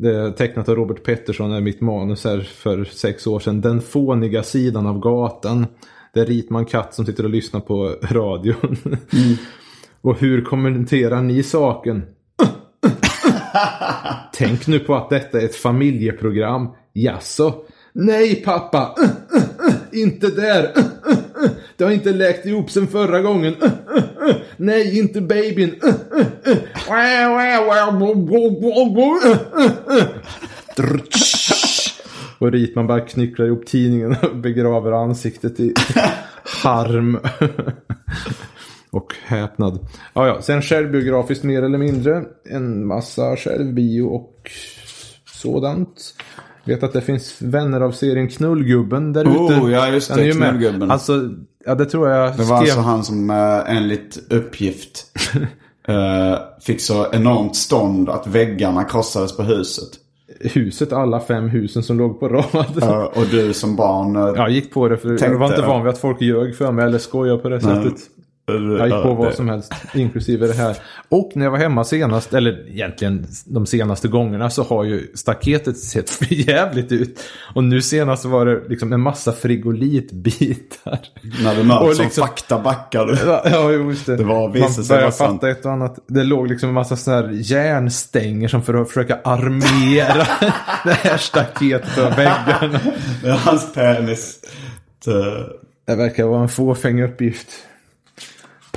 Det är tecknat av Robert Pettersson, är mitt manus här för sex år sedan. Den fåniga sidan av gatan. Det är Ritman Katt som sitter och lyssnar på radion. och hur kommenterar ni saken? Tänk nu på att detta är ett familjeprogram. Jaså? Nej pappa! Inte där! Det har inte läkt ihop sen förra gången. Nej, inte babyn. Och Ritman bara knycklar ihop tidningen och begraver ansiktet i harm. och häpnad. Ja, ja. Sen självbiografiskt mer eller mindre. En massa självbio och sådant. Vet att det finns vänner av serien Knullgubben där ute. Oh, ja, just det. Knullgubben. Alltså, ja det tror jag Det var skrev. alltså han som eh, enligt uppgift eh, fick så enormt stånd att väggarna krossades på huset. Huset, alla fem husen som låg på rad. Eh, och du som barn... eh, Jag gick på det för jag Tänkte, var inte ja. van vid att folk ljög för mig eller skojade på det sättet. Jag gick på vad som helst, inklusive det här. Och när jag var hemma senast, eller egentligen de senaste gångerna, så har ju staketet sett för jävligt ut. Och nu senast var det liksom en massa frigolitbitar. När du möts som liksom- fakta backar du. Ja, just det. Det var- Man börjar fatta ett och annat. Det låg liksom en massa sådana här järnstänger som för att försöka armera det här staketet och väggarna. Det är hans penis. Det- Det verkar vara en fåfäng uppgift.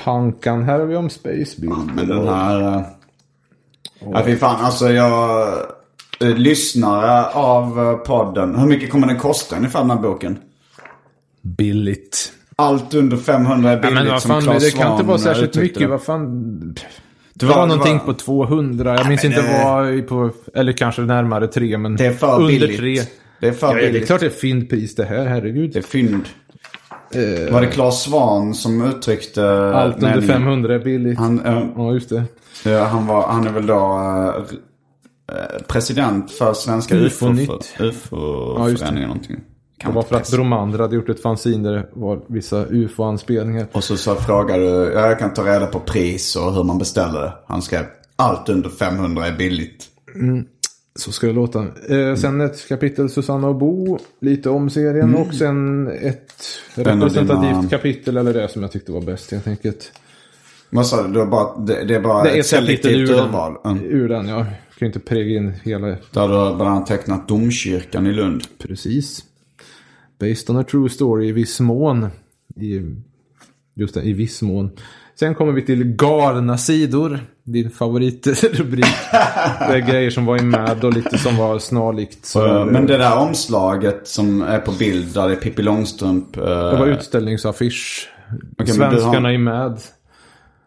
Pankan, här har vi om Spacebild. Men den här... Uh... Ja, fy fan. Alltså jag... Uh, lyssnare av eh, podden. Hur mycket kommer den kosta ungefär den här boken? Billigt. Allt under 500 är Ja, billigt men vad som fan, Claes det kan inte vara eh, särskilt uttryckte mycket. det. Vad fan. Det var- var, någonting var- på 200. Jag minns inte det- vad på. Eller kanske närmare 3 men. Det är för under billigt. 3. Det är för Ja, det är billigt. klart det är fyndpris det här. Herregud. Det är fynd. Var det Claes Svahn som uttryckte Eh. Allt under meningen? 500 är billigt. Han, eh, Ja, just det. ja, han, var, han är väl då eh, eh, president för Svenska. UFO-föreningen. UFO Ja, någonting. Det var för att Bromander hade gjort ett fanzine där det var vissa ufo-anspelningar. Och så, så frågade du, ja, jag kan ta reda på pris och hur man beställer det. Han skrev, allt under 500 är billigt. Så ska det låta. Eh, sen ett kapitel Susanna och Bo. Lite om serien. Och sen ett representativt dina- kapitel. Eller det som jag tyckte var bäst helt enkelt. Vad sa du? Det, bara, det, det är bara Det är ett selektivt ur urval. den. Mm. Ur den, ja. Jag kan ju inte prägla in hela. Där har du bland annat tecknat domkyrkan i Lund. Precis. Based on a true story i viss mån. I, just det, i viss mån. Sen kommer vi till galna sidor. Din favoritrubrik. det är grejer som var med och lite som var snarlikt. Så Men det där omslaget som är på bild där det är Pippi Långstrump. eh, Det var utställningsaffisch. Du Svenskarna har- är med.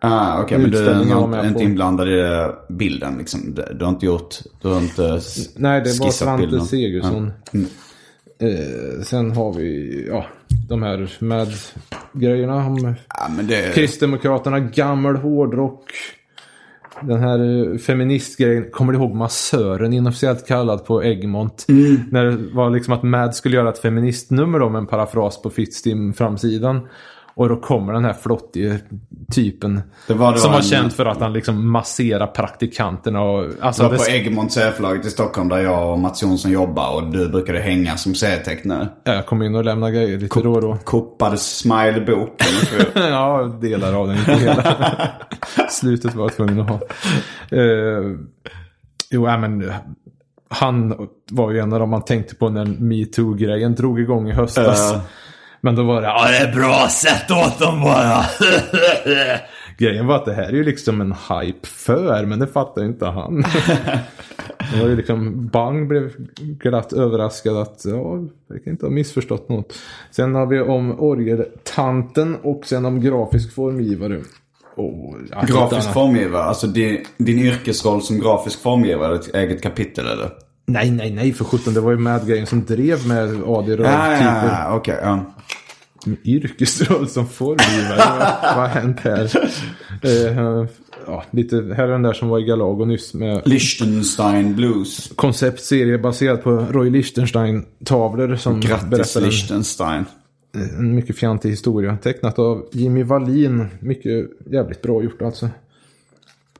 Ah, Okej, men du är inte inblandad i bilden liksom. Du har inte gjort, du har inte Nej, det var Svante bilden. Segersson. Mm. Eh, sen har vi ja, de här med grejerna om Ja, det... Kristdemokraterna, gammal hårdrock. Den här eh, feministgrejen. Kommer du ihåg massören inofficiellt kallad på Egmont? Mm. När det var liksom att Mad skulle göra ett feministnummer om en parafras på Fittstim framsidan. Och då kommer den här flottige typen. Det var då som var en- känd för att han liksom masserar praktikanterna. Och, alltså Det var det- på Egmont serieförlaget i Stockholm där jag och Mats Jonsson jobbar och du brukade hänga som serietecknare. Ja, Jag kom in och lämnade grejer lite då och då. Koppade smileboken. ja, delar av den, inte hela. Slutet var jag tvungen att ha. Uh, jo, ja, men han var ju en av dem man tänkte på när metoo-grejen drog igång i höstas. Ja. Men då var det, ja det är bra, sätt åt dem bara. Grejen var att det här är ju liksom en hype för, men det fattar ju inte han. det var ju liksom, Bang blev glatt överraskad att, ja, jag kan inte ha missförstått något. Sen har vi om orgeltanten och sen om grafisk formgivare. Ja, Grafisk formgivare, alltså din, din yrkesroll som grafisk formgivare, ett eget kapitel eller? Nej, nej, nej för sjutton. Det var ju Mad-grejen som drev med AD Ja, Röd-typer. ja, ja, okej. ja. yrkesroll som formgivare. Vad har hänt här? Eh, ja, lite här är den där som var i Galago nyss med Liechtenstein Blues. konceptserie baserad på Roy Lichtenstein-tavlor som Grattis berättar en, Liechtenstein. en mycket fjantig historia. Tecknat av Jimmy Wallin. Mycket jävligt bra gjort alltså.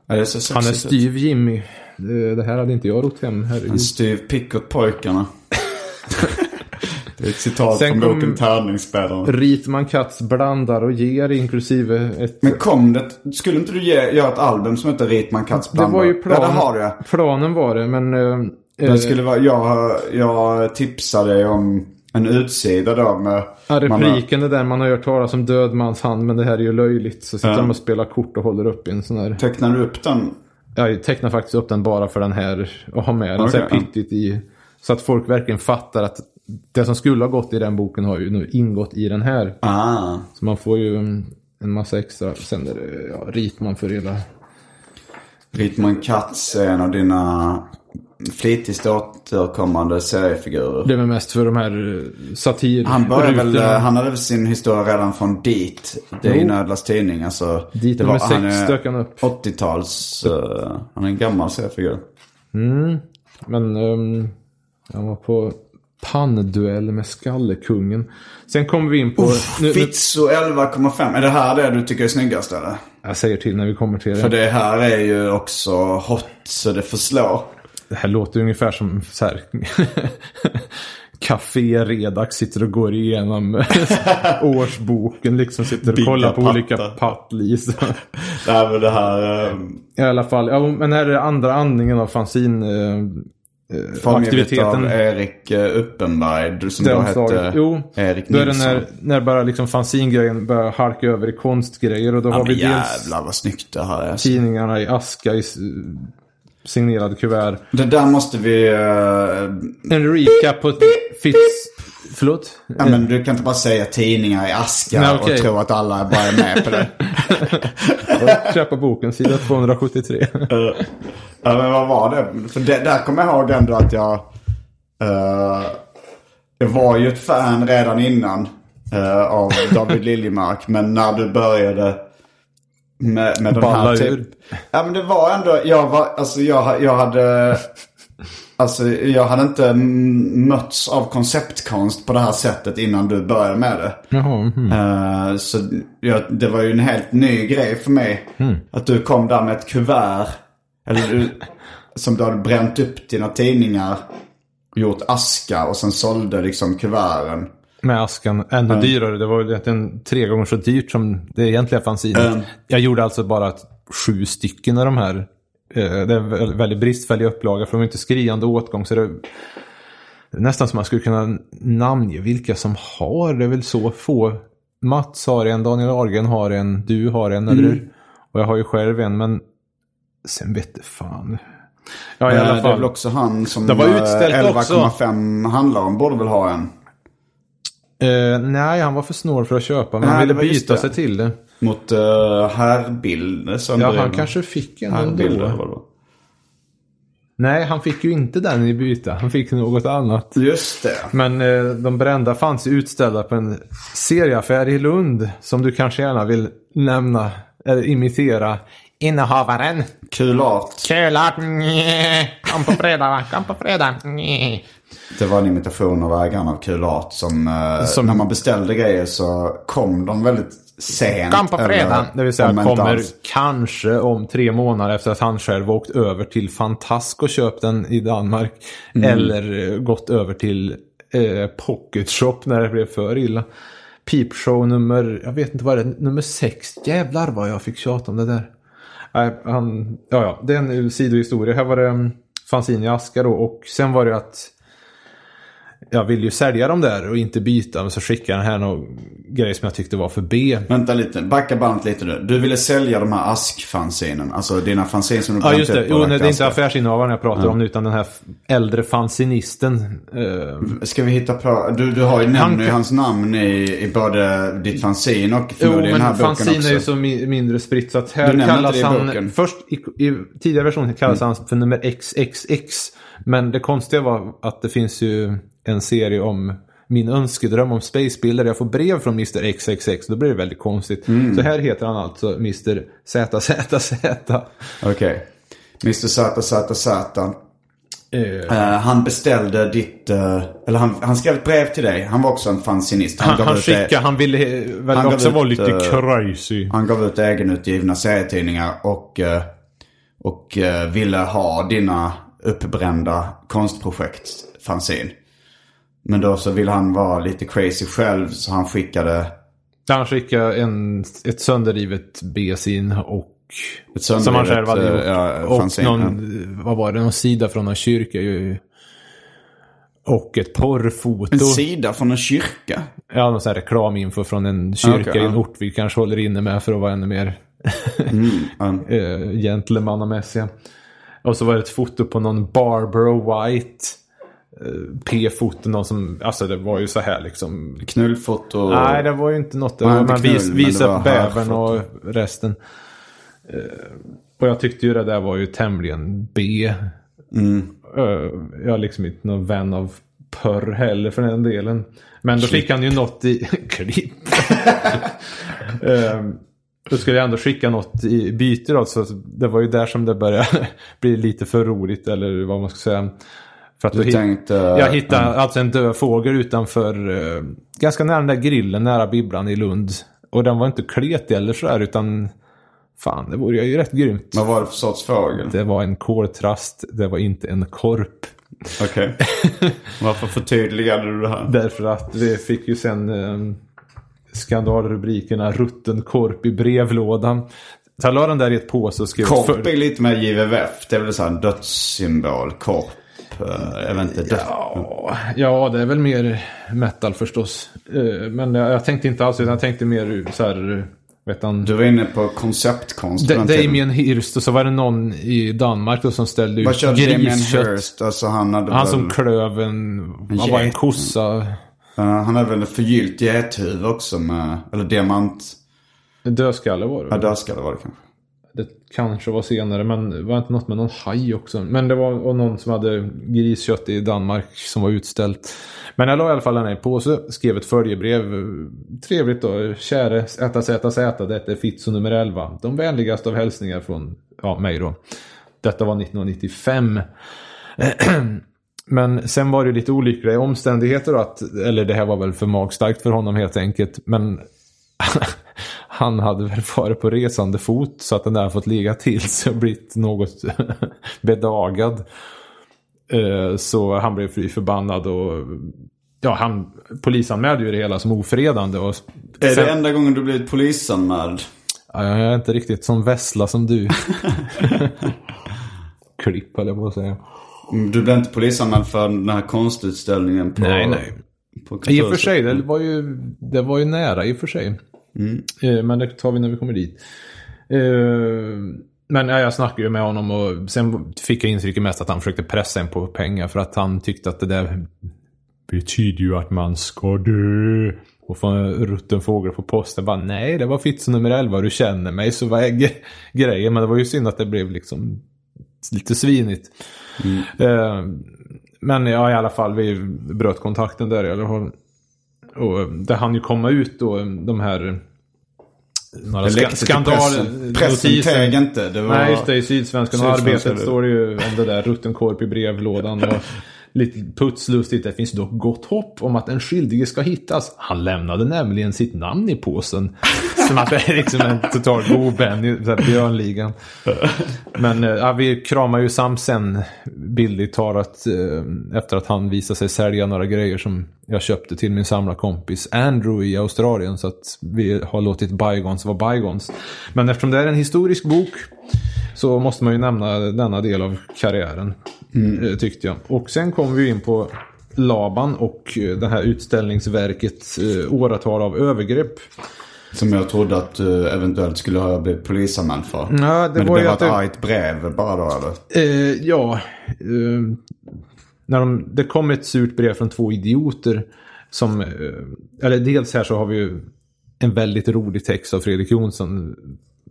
Ja, det är så Han är styv Jimmy. Det, här hade inte jag rott hem. Herregud. styv pick åt pojkarna. det är ett citat Sen från boken Tärningsspelaren. Ritman Katz blandar och ger inklusive ett... Men kom det, skulle inte du ge, göra ett album som heter Ritman Katz det var ju Ja, planen. det har du ja. Planen var det, men... eh, Det skulle vara, jag, jag tipsade dig om en utsida då med... Ja, har- repliken är den man har hört talas om död mans hand, men det här är ju löjligt. Så sitter Ja. de och spelar kort och håller upp i en sån här... Tecknar du upp den? Jag tecknar faktiskt upp den bara för den här och har med den så här pittigt i. Så att folk verkligen fattar att det som skulle ha gått i den boken har ju nu ingått i den här. Ah. Så man får ju en, en massa extra. Sen är det ja, ritman för hela... Ritman Katz är en av dina flitigst återkommande seriefigurer. Det är väl mest för de här eh, satir... Han började väl, eh, han hade väl sin historia redan från dit. Det är ju Nödlas tidning. Alltså, Dit det han sex dök han upp. 80-tals, eh, han är en gammal seriefigur. Men um, han var på pannduell med Skallekungen. Sen kommer vi in på... nu, Fitzo 11,5. Är det här det du tycker är snyggast eller? jag säger till när vi kommer till det. För det här är ju också hot så det förslår. Det här låter ungefär som så här. Café Redax sitter och går igenom årsboken. Liksom sitter och Bigga kollar på olika pattlis. Nej men det här... eh, I alla fall. Ja, men här är andra andningen av fanzin. Eh, eh, Formgivet aktiviteten. av Erik eh, Uppenberg. Som då hette. Jo, Erik då är det Nilsson. när, när bara liksom fanzingrejen börjar halka över i konstgrejer. Och då Ja, har vi dels jävlar vad snyggt det här är. alltså. tidningarna i aska i s- signerade kuvert. Det där måste vi... eh, En recap på Fitz... Förlåt? ja, men du kan inte bara säga tidningar i aska Nej, okej. och tro att alla bara är med på det. Köpa boken, sida 273. Ja, men vad var det? För det, där kommer jag ihåg ändå att jag... eh, jag var ju ett fan redan innan eh, av David Liljemark. men när du började med, med den här typ... Ja men det var ändå, jag var, alltså jag, jag hade... Alltså jag hade inte mötts av konceptkonst på det här sättet innan du började med det. Jaha. mhm. Eh, så jag, det var ju en helt ny grej för mig. Att du kom där med ett kuvert. Eller du, som du hade bränt upp dina tidningar. Gjort aska och sen sålde liksom kuverten. Med askan ännu dyrare. Det var ju egentligen tre gånger så dyrt som det egentliga fanzinet. Mm. Jag gjorde alltså bara sju stycken av de här. Eh, Det är väldigt bristfällig upplaga för de är inte skriande åtgång. Så det nästan som man skulle kunna namnge vilka som har. Det är väl så få. Mats har en, Daniel Argen har en, du har en, eller hur? Och jag har ju själv en, men sen vet det fan. Ja, i Eh, alla Det är fall. väl också han som Det var eh, utställt också. 11,5 handlar om. Borde väl ha en. Eh, nej, han var för snål för att köpa, men Nej, han ville byta sig till det. Mot uh, herrbilder. som Ja, han kanske fick en ändå. Nej, han fick ju inte den i byta. Han fick något annat. Just det. Men eh, de brända fanns ju utställda på en serieaffär i Lund. Som du kanske gärna vill nämna, eller imitera. Innehavaren. Kul art. Kul att Kom på fredag va? Kom på fredag. Det var en imitation av ägaren av Kul art som, eh, Som- när man beställde grejer så kom de väldigt sent. Kom på Det vill säga kommer alls. kanske om tre månader efter att han själv åkt över till Fantask och köpt den i Danmark. Eller eh, gått över till eh, Pocket Shop när det blev för illa. Peepshow nummer, jag vet inte vad det är, nummer sex. Jävlar vad jag fick tjata om det där. Nej, han, ja, ja, det är en sidohistoria. Här var det mm, fanzine i askar då. Och sen var det att jag ville ju sälja dem där och inte byta. Men så skickade han här någon grej som jag tyckte var för B. Vänta lite, backa bandet lite nu. Du ville sälja de här askfanzinen. Alltså dina fanzine som du Ja just det, jo, nej, det är inte affärsinnehavaren jag pratar om utan den här äldre fanzinisten. Eh, Ska vi hitta på, du, du har ju nämnt ju hans namn i, i både ditt fanzine och Jo, förmodligen den här men boken också. är ju så mi- mindre spritt så att Du här nämner kallas han... boken. Först i, i tidigare versioner kallas han för nummer XXX. Men det konstiga var att det finns ju en serie om min önskedröm om spacebilder. Jag får brev från Mr XXX. Då blir det väldigt konstigt. Mm. Så här heter han alltså Mr ZZZ. Okej. Mr ZZZ. Eh, Uh, han beställde ditt, eh, eller han, han skrev ett brev till dig. Han var också en fanzinist. han, han det- skickade, han ville eh, väl Han också vara lite eh, crazy. Han gav ut egenutgivna serietidningar och, eh, och eh, ville ha dina uppbrända konstprojekt fanzine. Men då så ville han vara lite crazy själv så han skickade Han skickade en, ett sönderrivet B-sin och ett som han själv hade eh, gjort. ja, och någon, vad var det, någon sida från någon kyrka ju. Och ett porrfoto. En sida från en kyrka. Ja, någon sån här reklaminfo från en kyrka Okej, i en ort vi kanske håller inne med för att vara ännu mer Mm, eh, gentlemannamässiga. Och så var det ett foto på någon Barbara White. Eh, P-foto, någon som, alltså det var ju så här liksom. Knullfoto. Nej, det var ju inte något. Man knull, vis, men visa det var upp bävern och resten. Eh, och jag tyckte ju det där var ju tämligen B. Mm. Eh, jag är liksom inte någon vän av porr heller för den delen. Men då fick han ju något i... Klipp. Eh, då skulle jag ändå skicka något i byte då. Så det var ju där som det började bli lite för roligt. Eller vad man ska säga. För att Du tänkte... jag hittade alltså en död fågel utanför, eh, ganska nära den där grillen, nära Bibblan i Lund. Och den var inte kletig eller sådär, utan fan, det vore ju rätt grymt. Vad var det för sorts fågel? Det var en koltrast, det var inte en korp. Okej. Varför förtydligade du det här? Därför att vi fick ju sen eh, skandalrubrikerna rutten korp i brevlådan. Så jag la den där i ett påse och skrev... Korp är lite mer JVF. Det är väl så här en dödssymbol. Korp. Död... Ja, ja, det är väl mer metal förstås. Eh, Men jag, tänkte inte alls, utan jag tänkte mer så här, eh, vet han... Du var inne på konceptkonst. Da-. Damien Hirst och så var det någon i Danmark då som ställde Vad ut Damien griskött. Hirst? Alltså han hade Han väl... som klöv en, han var en get. kossa. Eh, han hade väl en förgyllt gethuvud också med... Eller diamant... Dödskalle var det. Ja, dödskalle var det kanske. Kanske var senare, men det var inte något med någon haj också. Men det var och någon som hade griskött i Danmark som var utställt. Men jag la i alla fall den här i påse, skrev ett följebrev. Trevligt då. Käre ZZZ, detta är Fitzo nummer 11. De vänligaste av hälsningar från ja, mig då. Detta var 1995. Men sen var det lite olyckliga omständigheter då att, eller det här var väl för magstarkt för honom helt enkelt. Men han hade väl varit på resande fot så att den där fått ligga till sig och blivit något bedagad. Eh, Så han blev fly förbannad och ja, han polisanmälde ju det hela som ofredande. Och Är sen- det enda gången du blivit polisanmäld? Ja, jag är inte riktigt som vessla som du. Klipp höll jag på att säga. Mm, Du blev inte polisanmäld för den här konstutställningen på... Nej, nej. I och för sig, det var ju, det var ju nära i och för sig. Eh, Men det tar vi när vi kommer dit. Eh, Men ja, jag snackade ju med honom och sen fick jag intrycket mest att han försökte pressa en på pengar för att han tyckte att det där betyder ju att man ska dö. Och få en rutten fågel på posten. Bara, nej, det var Fitzo nummer 11 du känner mig så vad är grejen? Men det var ju synd att det blev liksom lite svinigt. Eh, Men ja, i alla fall, vi bröt kontakten där i alla fall. Och det hann ju komma ut då, de här... Några ska, läckte till pressen. Teg inte. Det var... Nej, just det. I Sydsvenskan och Arbetet står det ju om det där rutten korp i brevlådan. Och lite putslustigt. Det finns dock gott hopp om att den skyldige ska hittas. Han lämnade nämligen sitt namn i påsen. Som att det är liksom en total boben i Björnligan. Men eh, ja, vi kramar ju Sam sen bildligt talat eh, efter att han visade sig sälja några grejer som jag köpte till min samlarkompis Andrew i Australien. Så att vi har låtit bygons vara bygons. Men eftersom det är en historisk bok så måste man ju nämna denna del av karriären eh, tyckte jag. Och sen kom vi in på Laban och eh, det här utställningsverket eh, åratal av övergrepp. Som jag trodde att du eventuellt skulle ha blivit polisanmäld för. Ja, det Men det var blev ett det- argt brev bara då eller? Eh, ja, eh, när de, det kom ett surt brev från två idioter. Som, eh, eller dels här så har vi ju en väldigt rolig text av Fredrik Jonsson.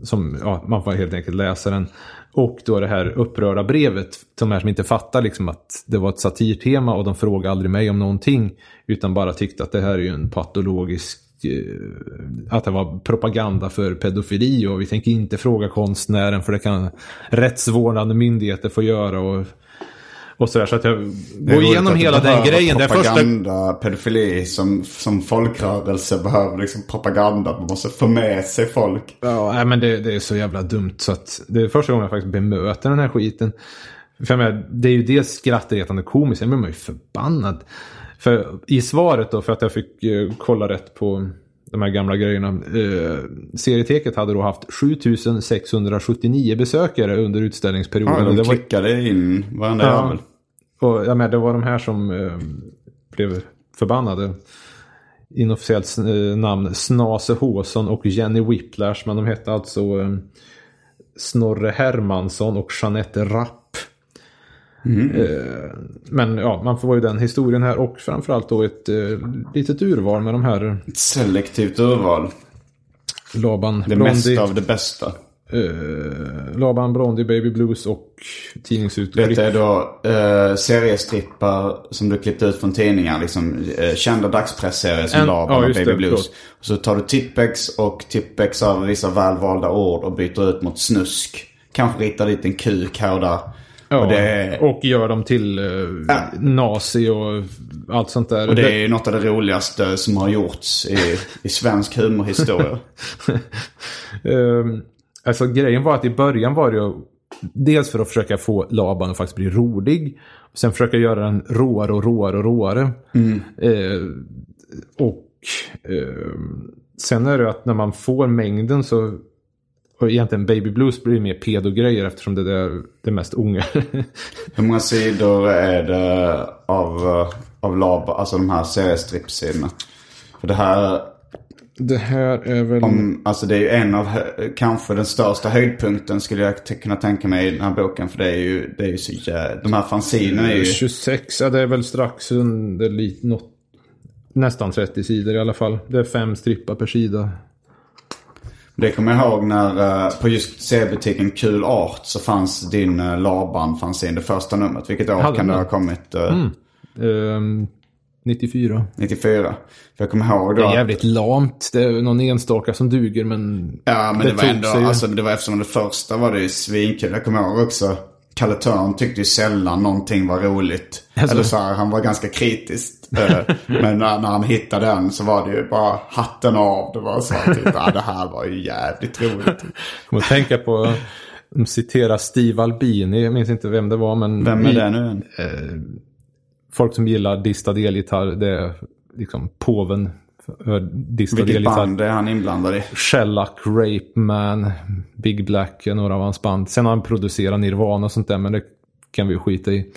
Som, ja, man får helt enkelt läsa den. Och då det här upprörda brevet. De här som inte fattar liksom att det var ett satirtema och de frågade aldrig mig om någonting. Utan bara tyckte att det här är ju en patologisk eh, att det var propaganda för pedofili och vi tänker inte fråga konstnären för det kan rättsvårdande myndigheter få göra och, och sådär. Så att jag går igenom hela den grejen. Det är första... Propaganda, pedofili som, som folkrörelse behöver liksom propaganda. Man måste få med sig folk. Ja, nej, men det, det är så jävla dumt så att det är första gången jag faktiskt bemöter den här skiten. För jag menar, det är ju dels skrattretande komiskt, sen blir man ju förbannad. För i svaret då, för att jag fick eh, kolla rätt på de här gamla grejerna. Eh, serieteket hade då haft 7679 besökare under utställningsperioden. Ja, de det var, klickade in varenda Ja. jävel. och, ja, men det var de här som eh, blev förbannade. Inofficiellt eh, namn Snase Håsson och Jenny Whiplash. Men de hette alltså eh, Snorre Hermansson och Jeanette Rapp. Eh, men ja, man får ju den historien här och framförallt då ett eh, litet urval med de här Ett selektivt urval. Laban Det Blondie, mesta av det bästa. eh, Laban Blondie, Baby Blues och tidningsutklipp. Detta är då eh, seriestrippar som du klippt ut från tidningar. Liksom, eh, kända dagspressserier som En- Laban ja, och Baby det, Blues. Och så tar du tippex och tippex av vissa välvalda ord och byter ut mot snusk. Kanske ritar dit en kuk här och där. Ja, och, det och gör dem till eh, Ja. nazi och allt sånt där. och det är ju något av det roligaste som har gjorts i, i svensk humorhistoria. Ehm, alltså grejen var att i början var det ju dels för att försöka få Laban att faktiskt bli rolig. Och sen försöka göra den råare och råare och råare. Eh, och ehm, sen är det att när man får mängden så och egentligen Baby Blues blir mer pedogrejer eftersom det är det mest unga. Hur många sidor är det av, eh, av Lab, alltså de här seriestrippsidorna? För det här, det här är väl... om, alltså det är ju en av, kanske den största höjdpunkten skulle jag kunna tänka mig i den här boken. För det är ju, det är ju så jä... De här fanzinerna är ju... 26, ja det är väl strax under lite, något, nästan 30 sidor i alla fall. Det är fem strippar per sida. Det kommer jag ihåg när eh, på just seriebutiken Kul Art så fanns din uh, Laban fanzine, det första numret. Vilket år Hade kan det ha kommit? eh, Ehm, 94. 94. För jag kommer ihåg då. Det är att- jävligt lamt. Det är någon enstaka som duger men... Ja, men det, var tog ändå, sig alltså det var eftersom det första var det ju svinkul. Jag kommer ihåg också, Kalle Törn tyckte ju sällan någonting var roligt. Alltså. Eller så här, han var ganska kritisk. Eh, men när, när han hittade den så var det ju bara hatten av. Det var så här, typ, ja, det här var ju jävligt roligt. kommer att tänka på... De citerar Steve Albini. Jag minns inte vem det var men... Vem är det nu än? Folk som gillar distad elgitarr. Det är liksom påven. Vilket band är han inblandad i? Shellac, Rape Man, Big Black är några av hans band. Sen har han producerat Nirvana och sånt där, men det kan vi ju skita i.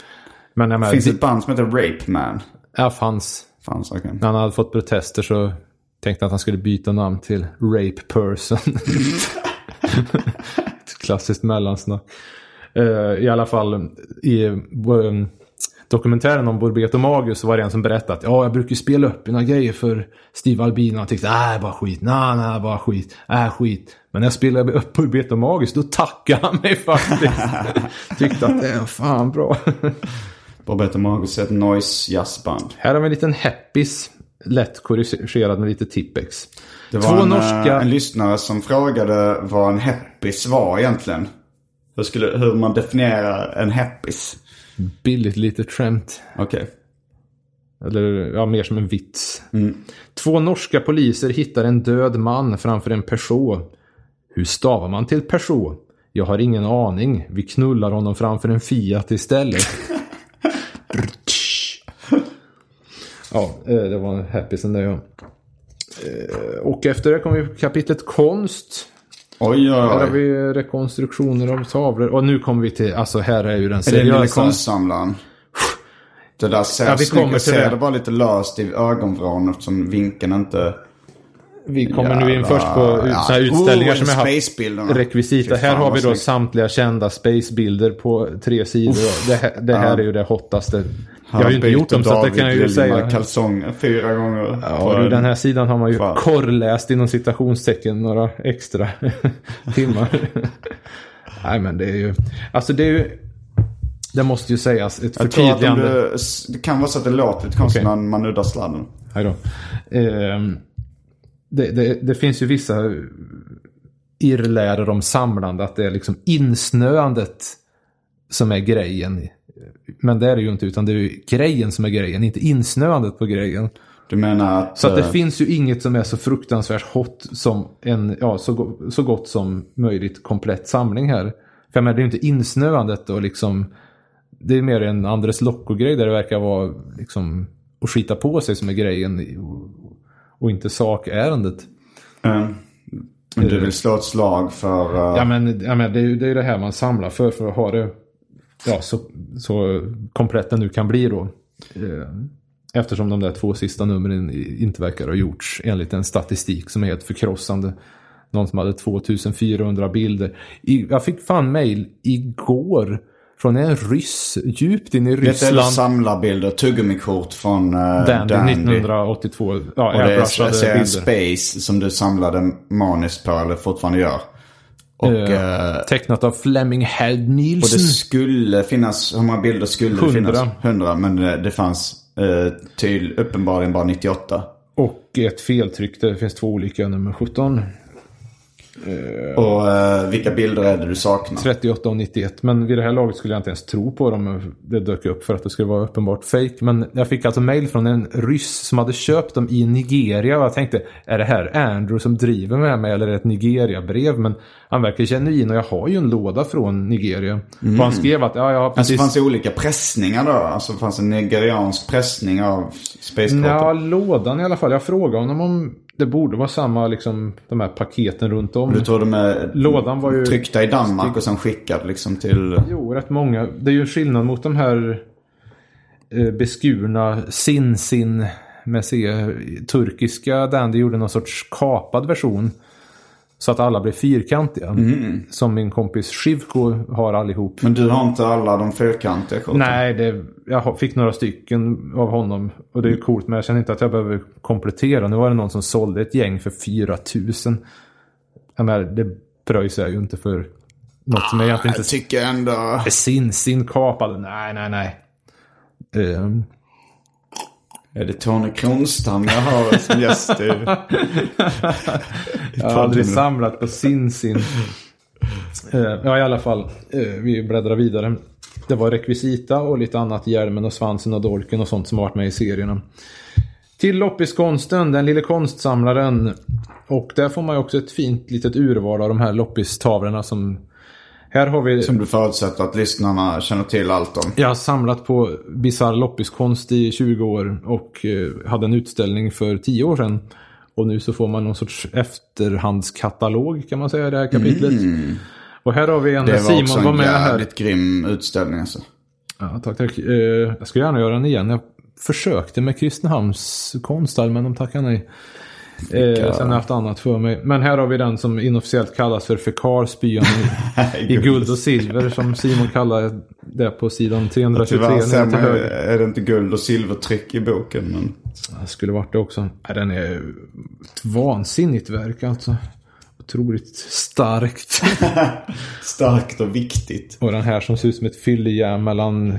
Men jag menar, Finns det ett band som heter Rape Man? ja, fanns. Fanns, okej. När han hade fått protester så tänkte han att han skulle byta namn till Rape Person. Klassiskt mellansnack. Eh, I alla fall i eh, dokumentären om Borbeto Magus var det en som berättade att ja, jag brukar spela upp mina grejer för Steve Albino. Han tyckte nej, bara skit, nej, nej, bara skit, nej, skit. Men när jag spelade upp Borbeto Magus då tackade han mig faktiskt. Tyckte att det är fan bra. Roberto Magus är ett noise jazzband. Här har vi en liten happis. Lätt korrigerad med lite tippex. Det var Två en, norska... eh, en lyssnare som frågade vad en heppis var egentligen. Hur, skulle, hur man definierar en heppis. Billigt litet skämt. Okej. Eller ja, mer som en vits. Två norska poliser hittar en död man framför en Peugeot. Hur stavar man till Peugeot? Jag har ingen aning. Vi knullar honom framför en Fiat istället. ja, eh, det var en happy sen där ja. Och efter det kommer vi till kapitlet konst. Oj, oj, Här har oj. vi rekonstruktioner av tavlor. Och nu kommer vi till, alltså här är ju den Är det seriösa. konstsamlaren? Det där ser Ja, vi kommer till det. det bara lite löst i ögonvrån eftersom vinkeln inte... Vi kommer nu in Jävla- först på ut, ja. såna här utställningar Oh, som jag har rekvisita. Här har vi då snyggt. samtliga kända spacebilder på tre sidor. det här, det här är ju det hottaste. Jag har ju inte gjort dem så att det kan jag ju säga. kalsonger fyra gånger. Ja, på du, en- den här sidan har man ju Fan. korrläst inom citationstecken några extra timmar. Nej men det är ju, alltså det är ju, det måste ju sägas ett Jag tror att förtydligande. du, det kan vara så att det låter lite konstigt Okej. när man nuddar sladden. Hej då. Ehm, det, det, det finns ju vissa irrläror om samlande. Att det är liksom insnöandet som är grejen. Men det är det ju inte. Utan det är ju grejen som är grejen. Inte insnöandet på grejen. Du menar att... Så att det eh, finns ju inget som är så fruktansvärt hot som en, ja, så, så gott som möjligt komplett samling här. För jag menar, det är ju inte insnöandet och liksom, det är mer en Andres Locko-grej där det verkar vara liksom att skita på sig som är grejen och, och inte sakärendet. eh, men du vill slå ett slag för... eh, Ja men, ja, men det är ju det, är ju det här man samlar för, för att ha det ja, så, så komplett det nu kan bli då. Eh, Eftersom de där två sista numren inte verkar ha gjorts enligt en statistik som är helt förkrossande. Någon som hade 2400 bilder. Jag fick fan mail igår från en ryss djupt in i Ryssland. samlarbilder, tuggummikort från uh, Dandy 1982. Ja, Och det är en space som du samlade maniskt på, eller fortfarande gör. Och, Eh, eh, tecknat av Flemming Held och det Nielsen. skulle finnas, hur många bilder skulle det 100. finnas? 100. Men det, det fanns eh, till uppenbarligen bara 98. Och ett feltryck. Det finns två olika nummer 17. Och eh, vilka bilder är det du saknar? 38 och 91. Men vid det här laget skulle jag inte ens tro på dem. Det dök upp för att det skulle vara uppenbart fake. Men jag fick alltså mail från en ryss som hade köpt dem i Nigeria. Och jag tänkte, är det här Andrew som driver med mig eller är det ett Nigeria-brev? Men han verkar genuin och jag har ju en låda från Nigeria. Och han skrev att, ja, jag har Alltså precis... fanns det olika pressningar då? Alltså fanns en nigeriansk pressning av Space Ja, lådan i alla fall. Jag frågade honom om det borde vara samma, liksom, de här paketen runt om. Du tror de är Lådan var ju- tryckta i Danmark och sen skickade liksom till... Jo, rätt många. Det är ju skillnad mot de här eh, beskurna sin-sin med se, turkiska Dandy gjorde någon sorts kapad version. Så att alla blev fyrkantiga. Som min kompis Shivko har allihop. Men du har inte alla de fyrkantiga korten? Nej, det, jag fick några stycken av honom. Och det är ju coolt, men jag känner inte att jag behöver komplettera. Nu var det någon som sålde ett gäng för 4000. Jag menar, det pröjsar jag ju inte för något som jag egentligen Jag inte... tycker ändå... Sin, sin kapad. Nej, nej, nej. Ehm, Är det Tony Kronstam jag har som gäst i... jag har aldrig samlat på sin, sin. Eh, ja, i alla fall. eh, vi bläddrar vidare. Det var rekvisita och lite annat. Hjälmen och svansen och dolken och sånt som har varit med i serierna. Till loppiskonsten, den lille konstsamlaren. Och där får man ju också ett fint litet urval av de här loppistavlorna som... Här har vi... Som du förutsätter att lyssnarna känner till allt om. Jag har samlat på bisarr loppiskonst i 20 år och eh, hade en utställning för 10 år sedan. Och nu så får man någon sorts efterhandskatalog kan man säga i det här kapitlet. Och här har vi en, Det var Simon också var en med här. jävligt grym utställning alltså. Ja, tack, tack. Eh, jag skulle gärna göra den igen. Jag försökte med Kristinehamns konsthall men de tackade nej. Eh, sen har jag haft annat för mig. Men här har vi den som inofficiellt kallas för fekarspyan i, i guld och silver som Simon kallar det på sidan 323 Tyvärr höger. är det inte guld och silvertryck i boken. Men... Det skulle varit det också. Den är ett vansinnigt verk alltså. Otroligt starkt. Starkt och viktigt. och den här som ser ut som ett fyllejärn mellan eh,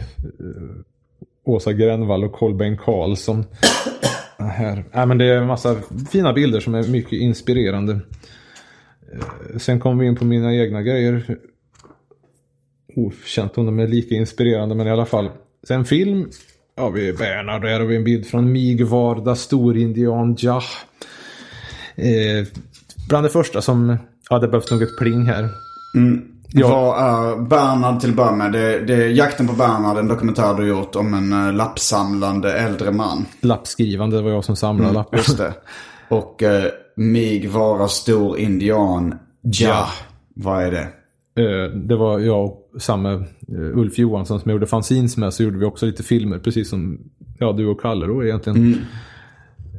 Åsa Grönvall och Kolbeinn Karlsson. Här. Äh, men det är en massa fina bilder som är mycket inspirerande. Eh, sen kommer vi in på mina egna grejer. Okänt om de är lika inspirerande, men i alla fall. Sen film. Ja, vi är Bernhard. Där har vi en bild från Migvarda, storindian Jah. Eh, bland det första som... Ja, det behövs nog ett pling här. Mm. Ja. Vad är Bernhard till att börja med? Det, det är Jakten på Bernhard, en dokumentär du gjort om en uh, lappsamlande äldre man. Lappskrivande, det var jag som samlade lappar. Just det. Och uh, mig vara stor indian Ja. Vad är det? Eh, det var jag och samme eh, Ulf Johansson som jag gjorde fanzines med. Så gjorde vi också lite filmer, precis som ja, du och Kalle då egentligen.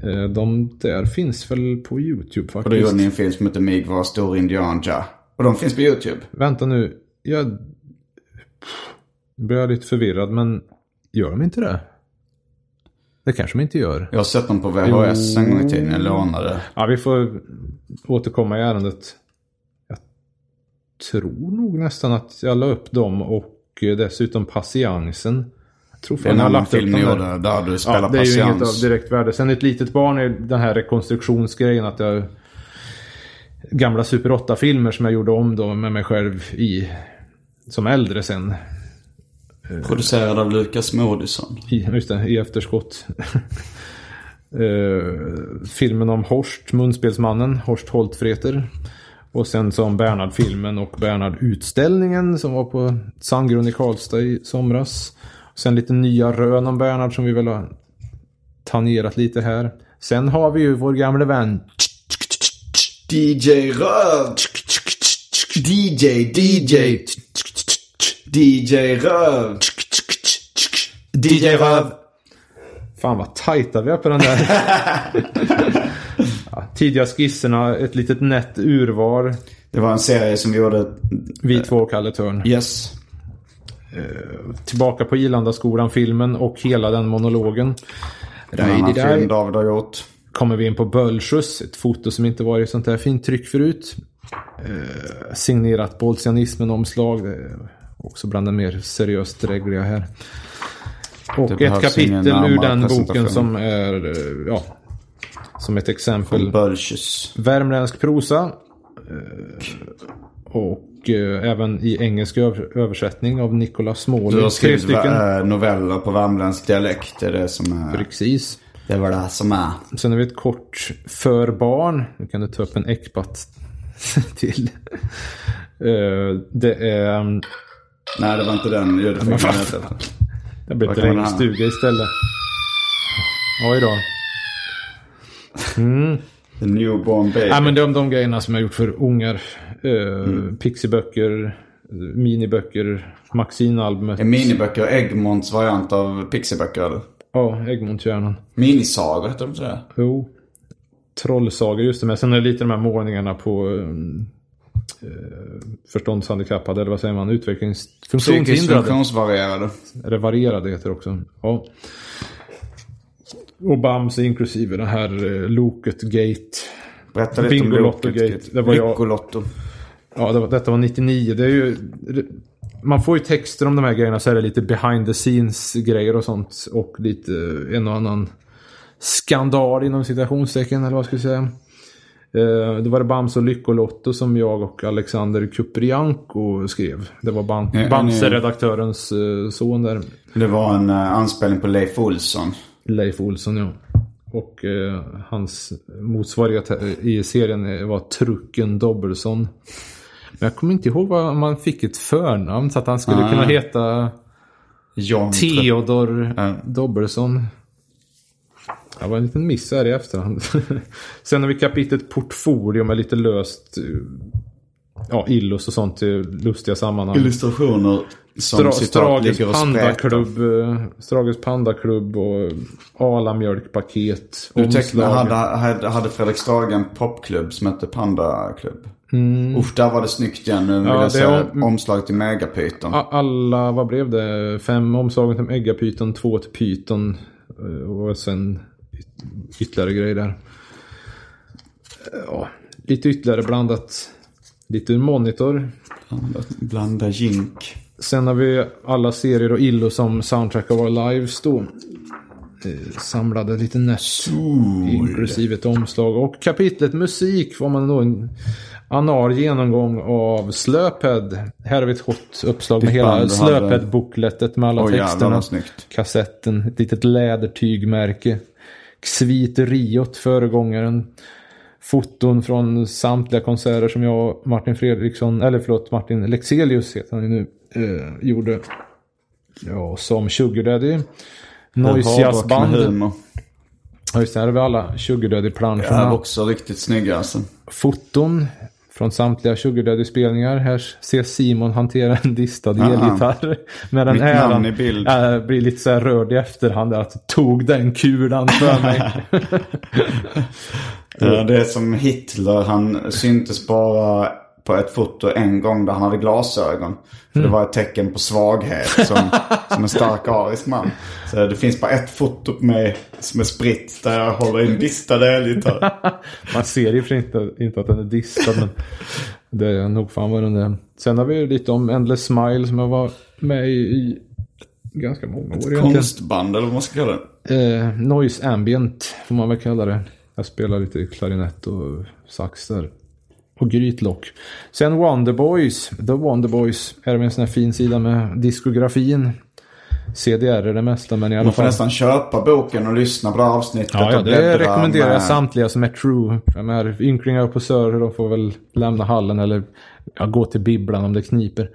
Eh, de där finns väl på YouTube Och då faktiskt. gjorde ni en film som heter Mig var stor indian ja. Och de finns på YouTube. Vänta nu. Jag... Nu blir jag lite förvirrad, men gör de inte det? Det kanske de inte gör. Jag har sett dem på VHS en gång i tiden. Jag lånade. Ja, vi får återkomma i ärendet. Jag tror nog nästan att jag la upp dem och dessutom patiensen. Jag tror Det är en annan film ni gjorde där du spelar Ja, det är ju inget av patiens. direkt värde. Sen ett litet barn är den här rekonstruktionsgrejen att jag... Gamla Super 8-filmer som jag gjorde om då med mig själv i... Som äldre sen. Producerad av Lukas Moodysson. I, just det, i efterskott. Eh, filmen om Horst, munspelsmannen, Horst Holtfreter. Och sen som Bernhard-filmen och Bernhard-utställningen som var på Sandgrund i Karlstad i somras. Sen lite nya rön om Bernhard som vi väl har tangerat lite här. Sen har vi ju vår gamla vän DJ Röv. DJ, DJ. DJ Röv. DJ Röv. Fan vad tajta vi är på den där. ja, tidiga skisserna, ett litet nätt urvar. Det var en serie som vi gjorde. Vi två, Kalle Törn. Yes. Tillbaka på Ilanda-skolan-filmen och hela den monologen. En annan film David har gjort. Kommer vi in på Bölschuss, ett foto som inte varit sånt här fint tryck förut. Eh, signerat Bolsianismen-omslag. Eh, också bland det mer seriöst drägliga här. Och ett kapitel ur den boken som är, eh, ja, som ett exempel. Värmländsk prosa. Eh, och eh, även i engelsk över- översättning av Nicolas Småling. Du har skrivit stycken. äh, noveller på värmländsk dialekt. Det är det som är. Precis. Det var det som är. Sen har vi ett kort för barn. Nu kan du ta upp en ekpat till. Eh, det är... Nej, det var inte den ljudeffekten. Det blir regnstuga istället. Oj då. The newborn baby. Nej men de, de grejerna som jag gjort för ungar. Uh, Mm. Pixiböcker, miniböcker, Maxine-albumet. Är miniböcker Egmonts variant av pixiböcker eller? Ja, Egmonthjärnan. Minisagor heter de sådär. Jo. Trollsagor, just det. Men sen är det lite de här målningarna på um, uh, förståndshandikappade, eller vad säger man? Psykiskt Utvecklingsfunktionshindrade. funktionsvarierade. Eller varierade heter det också. Ja. Och Bamse inklusive det här uh, Loket Gate. Berätta lite om Loket. Gate. Det var jag- Lyckolotto. Ja, det var, detta var 99. Det är ju... Man får ju texter om de här grejerna så är det lite behind the scenes grejer och sånt. Och lite en och annan skandal inom citationstecken eller vad ska jag säga. Eh, Det var det Bamse och Lyckolotto som jag och Alexander Kuprianko skrev. Det var Bam- Bamse-redaktörens eh, son där. Det var en anspelning på Leif Olsson. Leif Olsson ja. Och eh, hans motsvarighet i serien eh, var Trucken Dobbelson. Men jag kommer inte ihåg vad man fick ett förnamn så att han skulle Ah. kunna heta John Theodor Ja. Dobbelson. Det var en liten miss här i efterhand. Sen har vi kapitlet Portfolio med lite löst ja, illos och sånt i lustiga sammanhang. Illustrationer som Stra- citat ligger och pandaklubb, eh, Strages pandaklubb och Arla mjölkpaket. Du tecknade, hade, hade Fredrik Strage en popklubb som hette Pandaklubb. Usch, där var det snyggt igen. Nu vill Mm. Ja, jag säga är- omslag till Megapyton. Alla, vad blev det? Fem omslagen till äggapyton, två till pyton eh, och sen yt- ytterligare grejer där. Ja, lite ytterligare blandat. Lite monitor. Blanda jink. Sen har vi alla serier och illo som soundtrack of our lives då. Eh, Samlade lite nätt. Inklusive ett omslag. Och kapitlet musik var man då en anal genomgång av Slöped. Här har vi ett hot uppslag med hela. Slöped-bookletet med alla jävlar texterna. Kassetten, ett litet lädertygmärke. Xvit Riot, föregångaren. Foton från samtliga konserter som jag och Martin Fredriksson, eller förlåt Martin Lexelius heter han ju nu, eh, gjorde. Ja, som Sugar Daddy. Noise Band. Ja, just det, här har vi alla Sugar Daddy-planscherna. också riktigt snygga alltså. Foton från samtliga Sugar Daddy-spelningar. Här ser Simon hantera en distad Aha. elgitarr. Med den Mitt äran. bild. Äh, blir lite så här rörd i efterhand. Att tog den kulan för mig. Det är som Hitler, han syntes bara på ett foto en gång där han hade glasögon. För det var ett tecken på svaghet som, som en stark arisk man. Så det finns bara ett foto på mig som är spritt där jag håller i en distad elgitarr. Man ser ju för inte, inte att den är distad. Men det är nog fan vad den är. Sen har vi ju lite om Endless Smile som jag var med i, i ganska många år egentligen. Konstband eller vad man ska kalla det. Eh, noise ambient får man väl kalla det. Jag spelar lite klarinett och sax där. Och grytlock. Sen Wonderboys. The Wonderboys är en sån här fin sida med diskografin. CDR är det mesta men i alla Man får fall. nästan köpa boken och lyssna på det här avsnittet. Ja, ja det rekommenderar jag med- samtliga som är true. De här ynklingar och posörer de får väl lämna hallen eller ja, gå till bibblan om det kniper.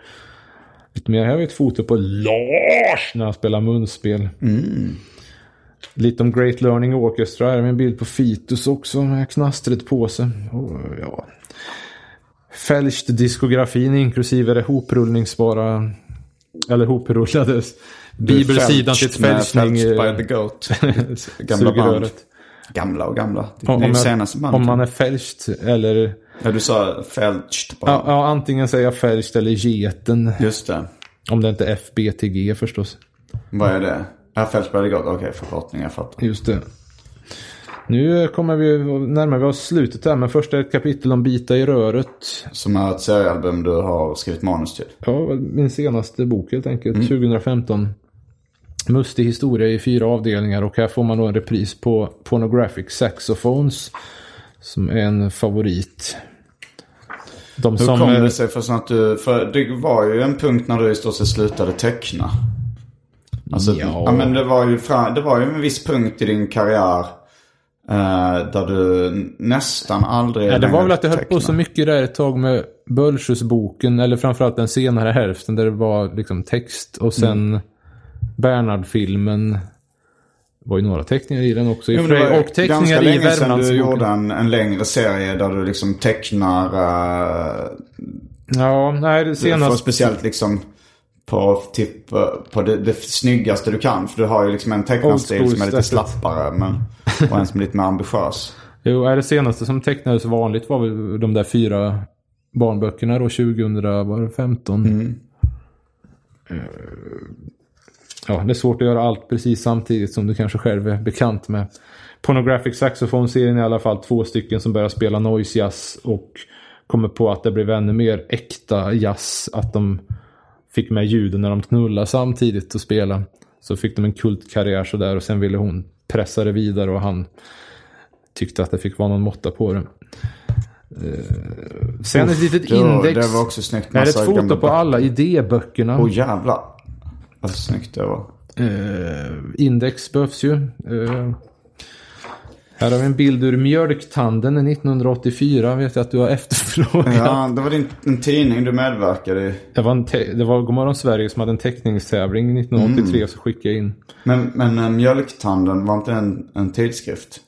Lite mer. Här har vi ett foto på Lars när han spelar munspel. Lite om Great Learning Orchestra. Här är en bild på Fitus också med knastret på sig. Och, ja. Fälscht diskografin inklusive det hoprullningsbara eller hoprullade bibelsidan till. Fälscht by the Goat. Gamla band. Gamla och gamla. Det Om, är om, senaste bandet. om man är fälscht eller... Ja, du sa bara. Ja, ja, antingen säger jag fälscht eller geten. Just det. Om det inte är FBTG förstås. Vad är det? Ja, Fälscht by the Goat. Okej, förkortning. Jag fattar. Just det. Nu kommer vi närmare vi oss slutet här, men först är ett kapitel om Bita i röret. Som är ett seriealbum du har skrivit manus till. Ja, min senaste bok helt enkelt. 2015. Mustig historia i fyra avdelningar och här får man då en repris på Pornographic Saxophones. Som är en favorit. De Hur som... kom eh, det sig för att du... För det var ju en punkt när du i stort sett slutade teckna. Alltså, Ja. ja. men det var ju fra, det var ju en viss punkt i din karriär. Eh, där du nästan aldrig Ja, det var väl att jag höll på så mycket där ett tag med Bölsjös-boken, eller framförallt den senare hälften där det var liksom text och sen Mm. Bernhard-filmen. Det var ju några teckningar i den också. I Jo, och det teckningar ganska i länge sedan du gjorde en, en längre serie där du liksom tecknar... eh, Ja, nej det Du får senaste. speciellt liksom på, typ, eh, på det, det snyggaste du kan. För du har ju liksom en tecknarstil som är lite slappare. Men, och en som är lite mer ambitiös. Jo, det senaste som tecknades vanligt var väl de där fyra barnböckerna då 2015. Mm. Eh, Ja, det är svårt att göra allt precis samtidigt som du kanske själv är bekant med. Pornographic Saxophone-serien i alla fall två stycken som börjar spela noise jazz och kommer på att det blev ännu mer äkta jazz. Att de fick med ljuden när de knullade samtidigt och spela. Så fick de en kultkarriär sådär och sen ville hon pressa det vidare och han tyckte att det fick vara någon måtta på det. Eh, Sen ett litet Det var, index. det var också snyggt. Det är ett Massa foto gamla på alla idéböckerna. Åh jävlar. Vad snyggt det var. Eh, index behövs ju. Eh, här har vi en bild ur Mjölktanden 1984. Vet jag att du har efterfrågat. Ja, det var din, en tidning du medverkade i. Det var, en te- det var Godmorgon Sverige som hade en teckningstävling 1983 Mm. så skickade jag in. Men, men eh, Mjölktanden, var inte en, en tidskrift?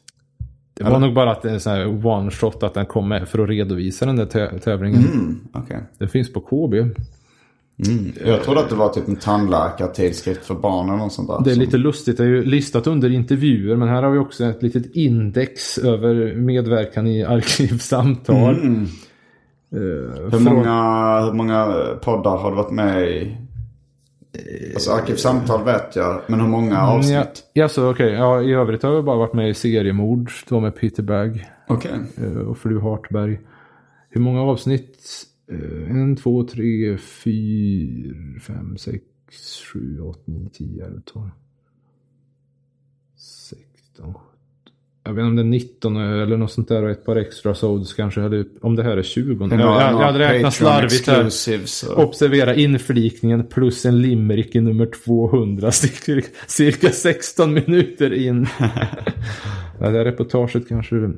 Det var nog bara att en sån här one shot att den kom med för att redovisa den där tä- tävlingen. Mm, okej. Det finns på KB. Jag trodde att det var typ en tandläkartidskrift för barn eller något sånt där. Det är lite lustigt, det är ju listat under intervjuer men här har vi också ett litet index över medverkan i arkivsamtal. Mm. Eh, Hur från- många, hur många poddar har du varit med i? Alltså Arkivsamtal vet jag, men hur många avsnitt? Ja, ja, så okej. Ja, I övrigt har jag bara varit med i seriemord. Då med Peter Bagg Okej. eh, och fru Hartberg. Hur många avsnitt? Eh, En, två, tre, fyra, fem, sex, sju, åtta, nio, tio, elva, tolv. Sexton, sjutton. Jag vet inte om det är 19 eller något sånt där och ett par extra sods kanske. Eller om det här är 20. Det är jag, jag, jag hade räknat slarvigt här. Observera inflikningen plus en limerick i nummer 200. Cirka, cirka 16 minuter in. det här reportaget kanske...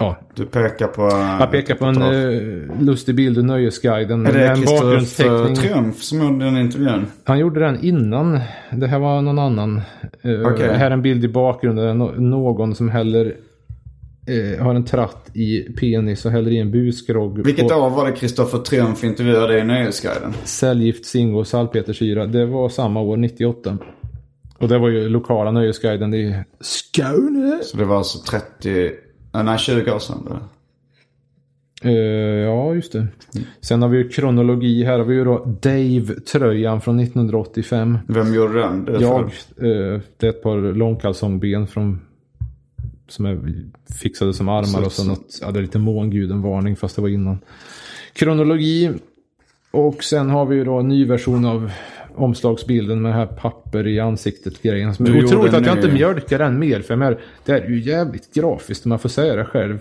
Ja, Du pekar på... jag pekar på en eh, lustig bild ur Nöjesguiden. Är det en Kristoffer. Triumf som gjorde den intervjun? Han gjorde den innan. Det här var någon annan. Eh, Okej. Här är en bild i bakgrunden. Nå- Någon som häller eh, har en tratt i penis och häller i en busgrogg. Vilket på år var det Kristoffer Triumf intervjuade i Nöjesguiden? Cellgift, Zingo och salpetersyra. Det var samma år, 98. Och det var ju lokala Nöjesguiden. Ju Skåne. Så det var alltså 30, äh, nej 20 år sedan. Då. Eh, ja, just det. Sen har vi ju kronologi. Här har vi ju då Dave-tröjan från 1985. Vem gjorde den? Det Jag, eh, det är ett par långkalsongben från som är fixade som armar Så- och så- något, ja det är lite månguden-varning fast det var innan. Kronologi. Och sen har vi ju då en ny version av omslagsbilden med här papper i ansiktet-grejen. Som är otroligt att jag inte mjölkar den mer för menar, det är ju jävligt grafiskt om man får säga det själv.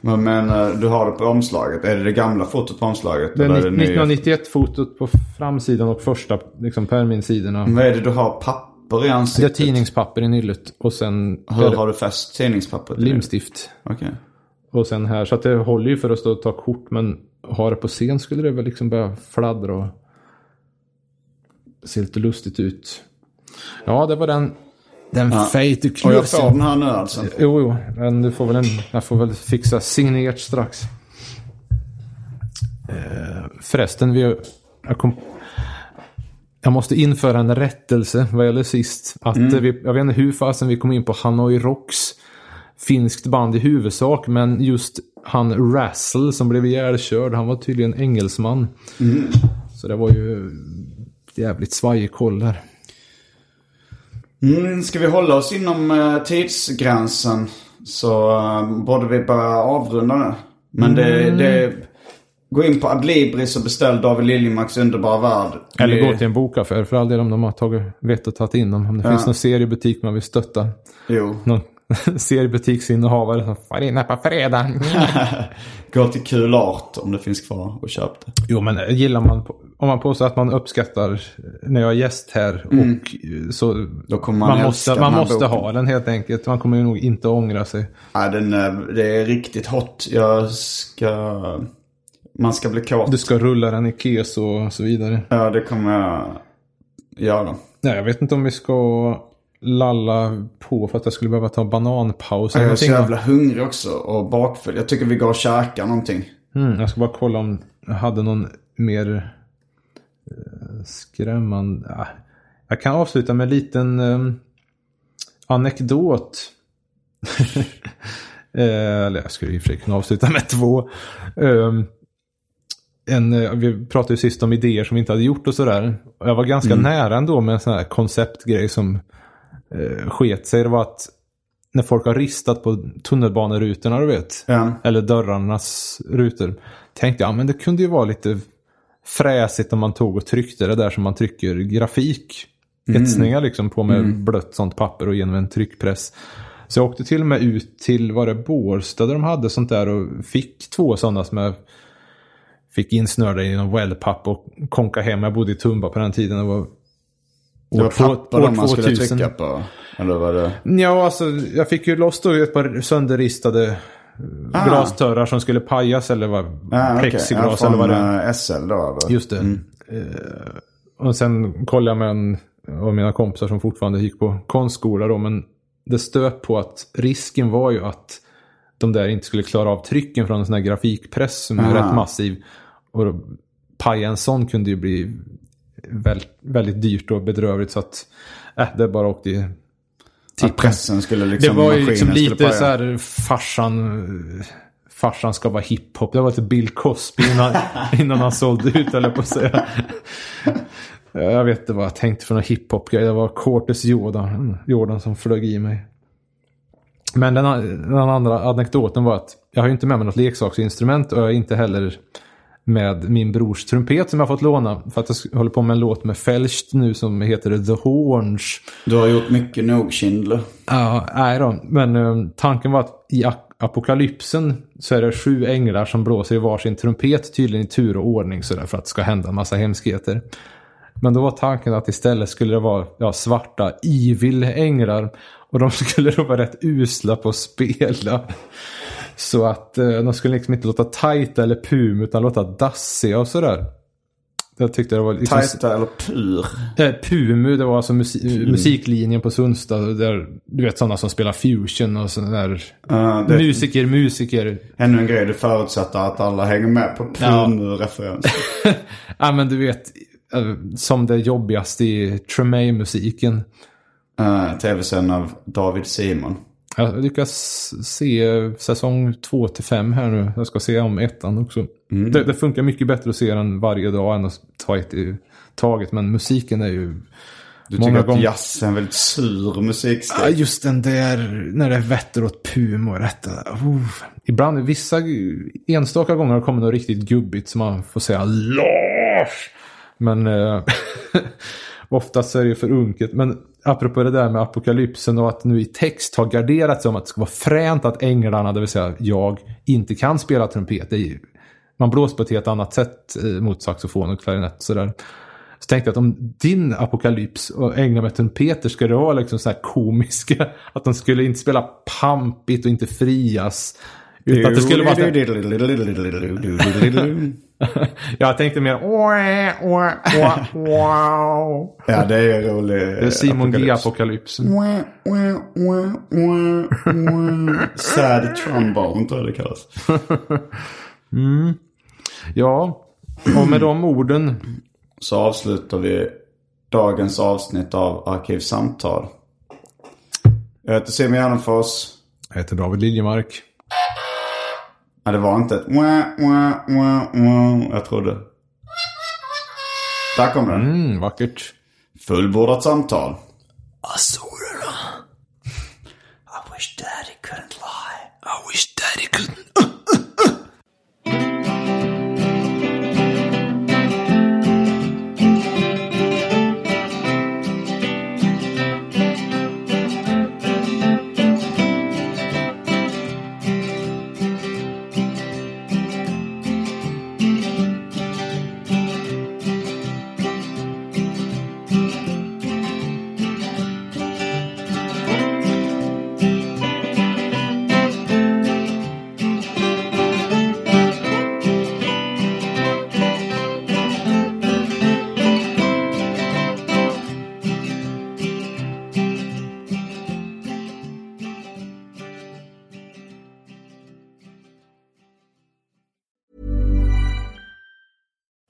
Men, men eh, du har det på omslaget. Är det det gamla fotot på omslaget? Det är eller är det nya? 1991-fotot på framsidan och första liksom, perminsidorna. Vad är det du har? Papper i Det är ansiktet? tidningspapper i nyllet och sen Hur det har du fäst tidningspappret? det? limstift. Okej. Och sen här, så att det håller ju för att stå och ta kort. Men ha det på scen skulle det väl liksom börja fladdra och se lite lustigt ut. Ja, det var den. Den Ja. fejte Och jag får den här nu alltså? Jo, jo, men du får väl en, jag får väl fixa signerat strax. Eh, förresten, vi, jag, kom, jag måste införa en rättelse vad gäller sist. Att Mm. eh, vi, jag vet inte hur fasen vi kom in på Hanoi Rocks. Finskt band i huvudsak, men just han Rassel som blev ihjälkörd, han var tydligen engelsman. Mm. Så det var ju jävligt svajig koll där. Mm, ska vi hålla oss inom eh, tidsgränsen så eh, borde vi börja avrunda nu. Men det, Mm. det... Gå in på Adlibris och beställ David Liljemarks underbara värld. Eller gå till en bokaffär för all del om de har tagit vett och tagit in dem. Om det finns någon seriebutik man vill stötta. Jo. Någon seriebutiksinnehavare som får inne på fredag. Gå till Kul Art om det finns kvar och köp det. jo men gillar man, om man påstår att man uppskattar när jag är gäst här och eh, så Mm. Då kommer man man måste, man här måste boken. ha den helt enkelt. Man kommer ju nog inte ångra sig. Ja, den, eh, det är riktigt hot. Jag ska... Man ska bli kåt. Du ska rulla den i keso och så vidare. Ja, det kommer jag göra. Nej, jag vet inte om vi ska lalla på för att jag skulle behöva ta en bananpaus. Jag är så jävla hungrig också och bakfull. Jag tycker vi går och käkar någonting. Mm, jag ska bara kolla om jag hade någon mer eh, skrämmande. Ah, jag kan avsluta med en liten eh, anekdot. eh, eller jag skulle i och för sig kunna avsluta med två. Ehm, en, eh, vi pratade ju sist om idéer som vi inte hade gjort och sådär. Jag var ganska nära ändå med en sån här konceptgrej som eh, sket sig. Det var att när folk har ristat på tunnelbanerutorna, du vet. Ja. Eller dörrarnas rutor. Tänkte jag, men det kunde ju vara lite fräsigt om man tog och tryckte det där som man trycker grafik. Etsningar liksom på med blött sånt papper och genom en tryckpress. Så jag åkte till och med ut till, var det Bårsta där de hade sånt där och fick två sådana som jag fick insnörda i någon wellpapp och konka hem. Jag bodde i Tumba på den tiden. Det var Det var papper man skulle 2000. trycka på. Eller var det? Ja, alltså jag fick ju loss då ett par sönderristade Ah. glasdörrar som skulle pajas eller Ja, okej. plexiglas ja, eller vad det är. eh, SL då eller? Just det. Eh, och sen kollade jag med en av mina kompisar som fortfarande gick på konstskola då, men det stöp på att risken var ju att de där inte skulle klara av trycken från en sån här grafikpress som är Aha. rätt massiv. Och då, paja en sån kunde ju bli väldigt dyrt och bedrövligt så att äh, det bara åkte i Att pressen skulle liksom... det var ju liksom lite så här farsan, farsan ska vara hiphop. Det var lite Bill Cosby innan, innan han sålde ut eller på att säga. Jag vet inte vad jag tänkte för någon hiphop-grej. Det var Cortes Jordan, Jordan som flög i mig. Men den, den andra anekdoten var att jag har ju inte med mig något leksaksinstrument och jag är inte heller med min brors trumpet som jag fått låna. För att jag håller på med en låt med Felst nu som heter The Horns. Du har gjort mycket nog Schindler. Ja, nej då. Men eh, tanken var att i ap- apokalypsen så är det sju änglar som blåser i varsin trumpet, tydligen i tur och ordning sådär för att det ska hända en massa hemskheter. Men då var tanken att istället skulle det vara ja, svarta evil änglar och de skulle då vara rätt usla på att spela. Så att eh, de skulle liksom inte låta tajta eller pum utan låta dassiga och sådär. Jag tyckte det var liksom... Tajta eller pur? Eh, Pumu, det var alltså musi musiklinjen på Sundsta. Där, du vet sådana som spelar fusion och sådana där Ja, det- musiker, musiker. Ännu en grej, du förutsätter att alla hänger med på Ja. Pumu-referenser. Ja men du vet, eh, som det jobbigaste i Tremaine-musiken. Uh, Tv-serien av David Simon. Jag lyckas se säsong 2 till 5 här nu. Jag ska se om ettan också. Mm. Det, det funkar mycket bättre att se den varje dag än att ta ett i taget. Men musiken är ju... Du Många tycker att gånger- jazz är en väldigt sur musikstil. Ja, just den där när det vetter åt pum och detta. Uh. Ibland, vissa enstaka gånger har det kommit något riktigt gubbigt som man får säga Lars. Men eh, oftast är det för unket. Men apropå det där med apokalypsen och att nu i text har garderat sig om att det ska vara fränt att änglarna, det vill säga jag, inte kan spela trumpet. Det är ju, man blåser på ett helt annat sätt eh, mot saxofon och klarinett och sådär. Så tänkte jag att om din apokalyps och änglar med trumpeter ska det vara liksom så här komiska. Att de skulle inte spela pampigt och inte frias. Utan att det skulle vara... Jag tänkte mer... Ja, det är rolig. Det är Simon G-apokalypsen. Sad trombone tror jag det kallas. Ja, och med de orden. Så avslutar vi dagens avsnitt av Arkivsamtal. Jag heter Simon Gärdenfors. Jag heter David Liljemark. Ja, det var inte ett wah, wah, wah, wah, jag trodde. Där kom den. Mm, vackert. Fullbordat samtal. Azorerna.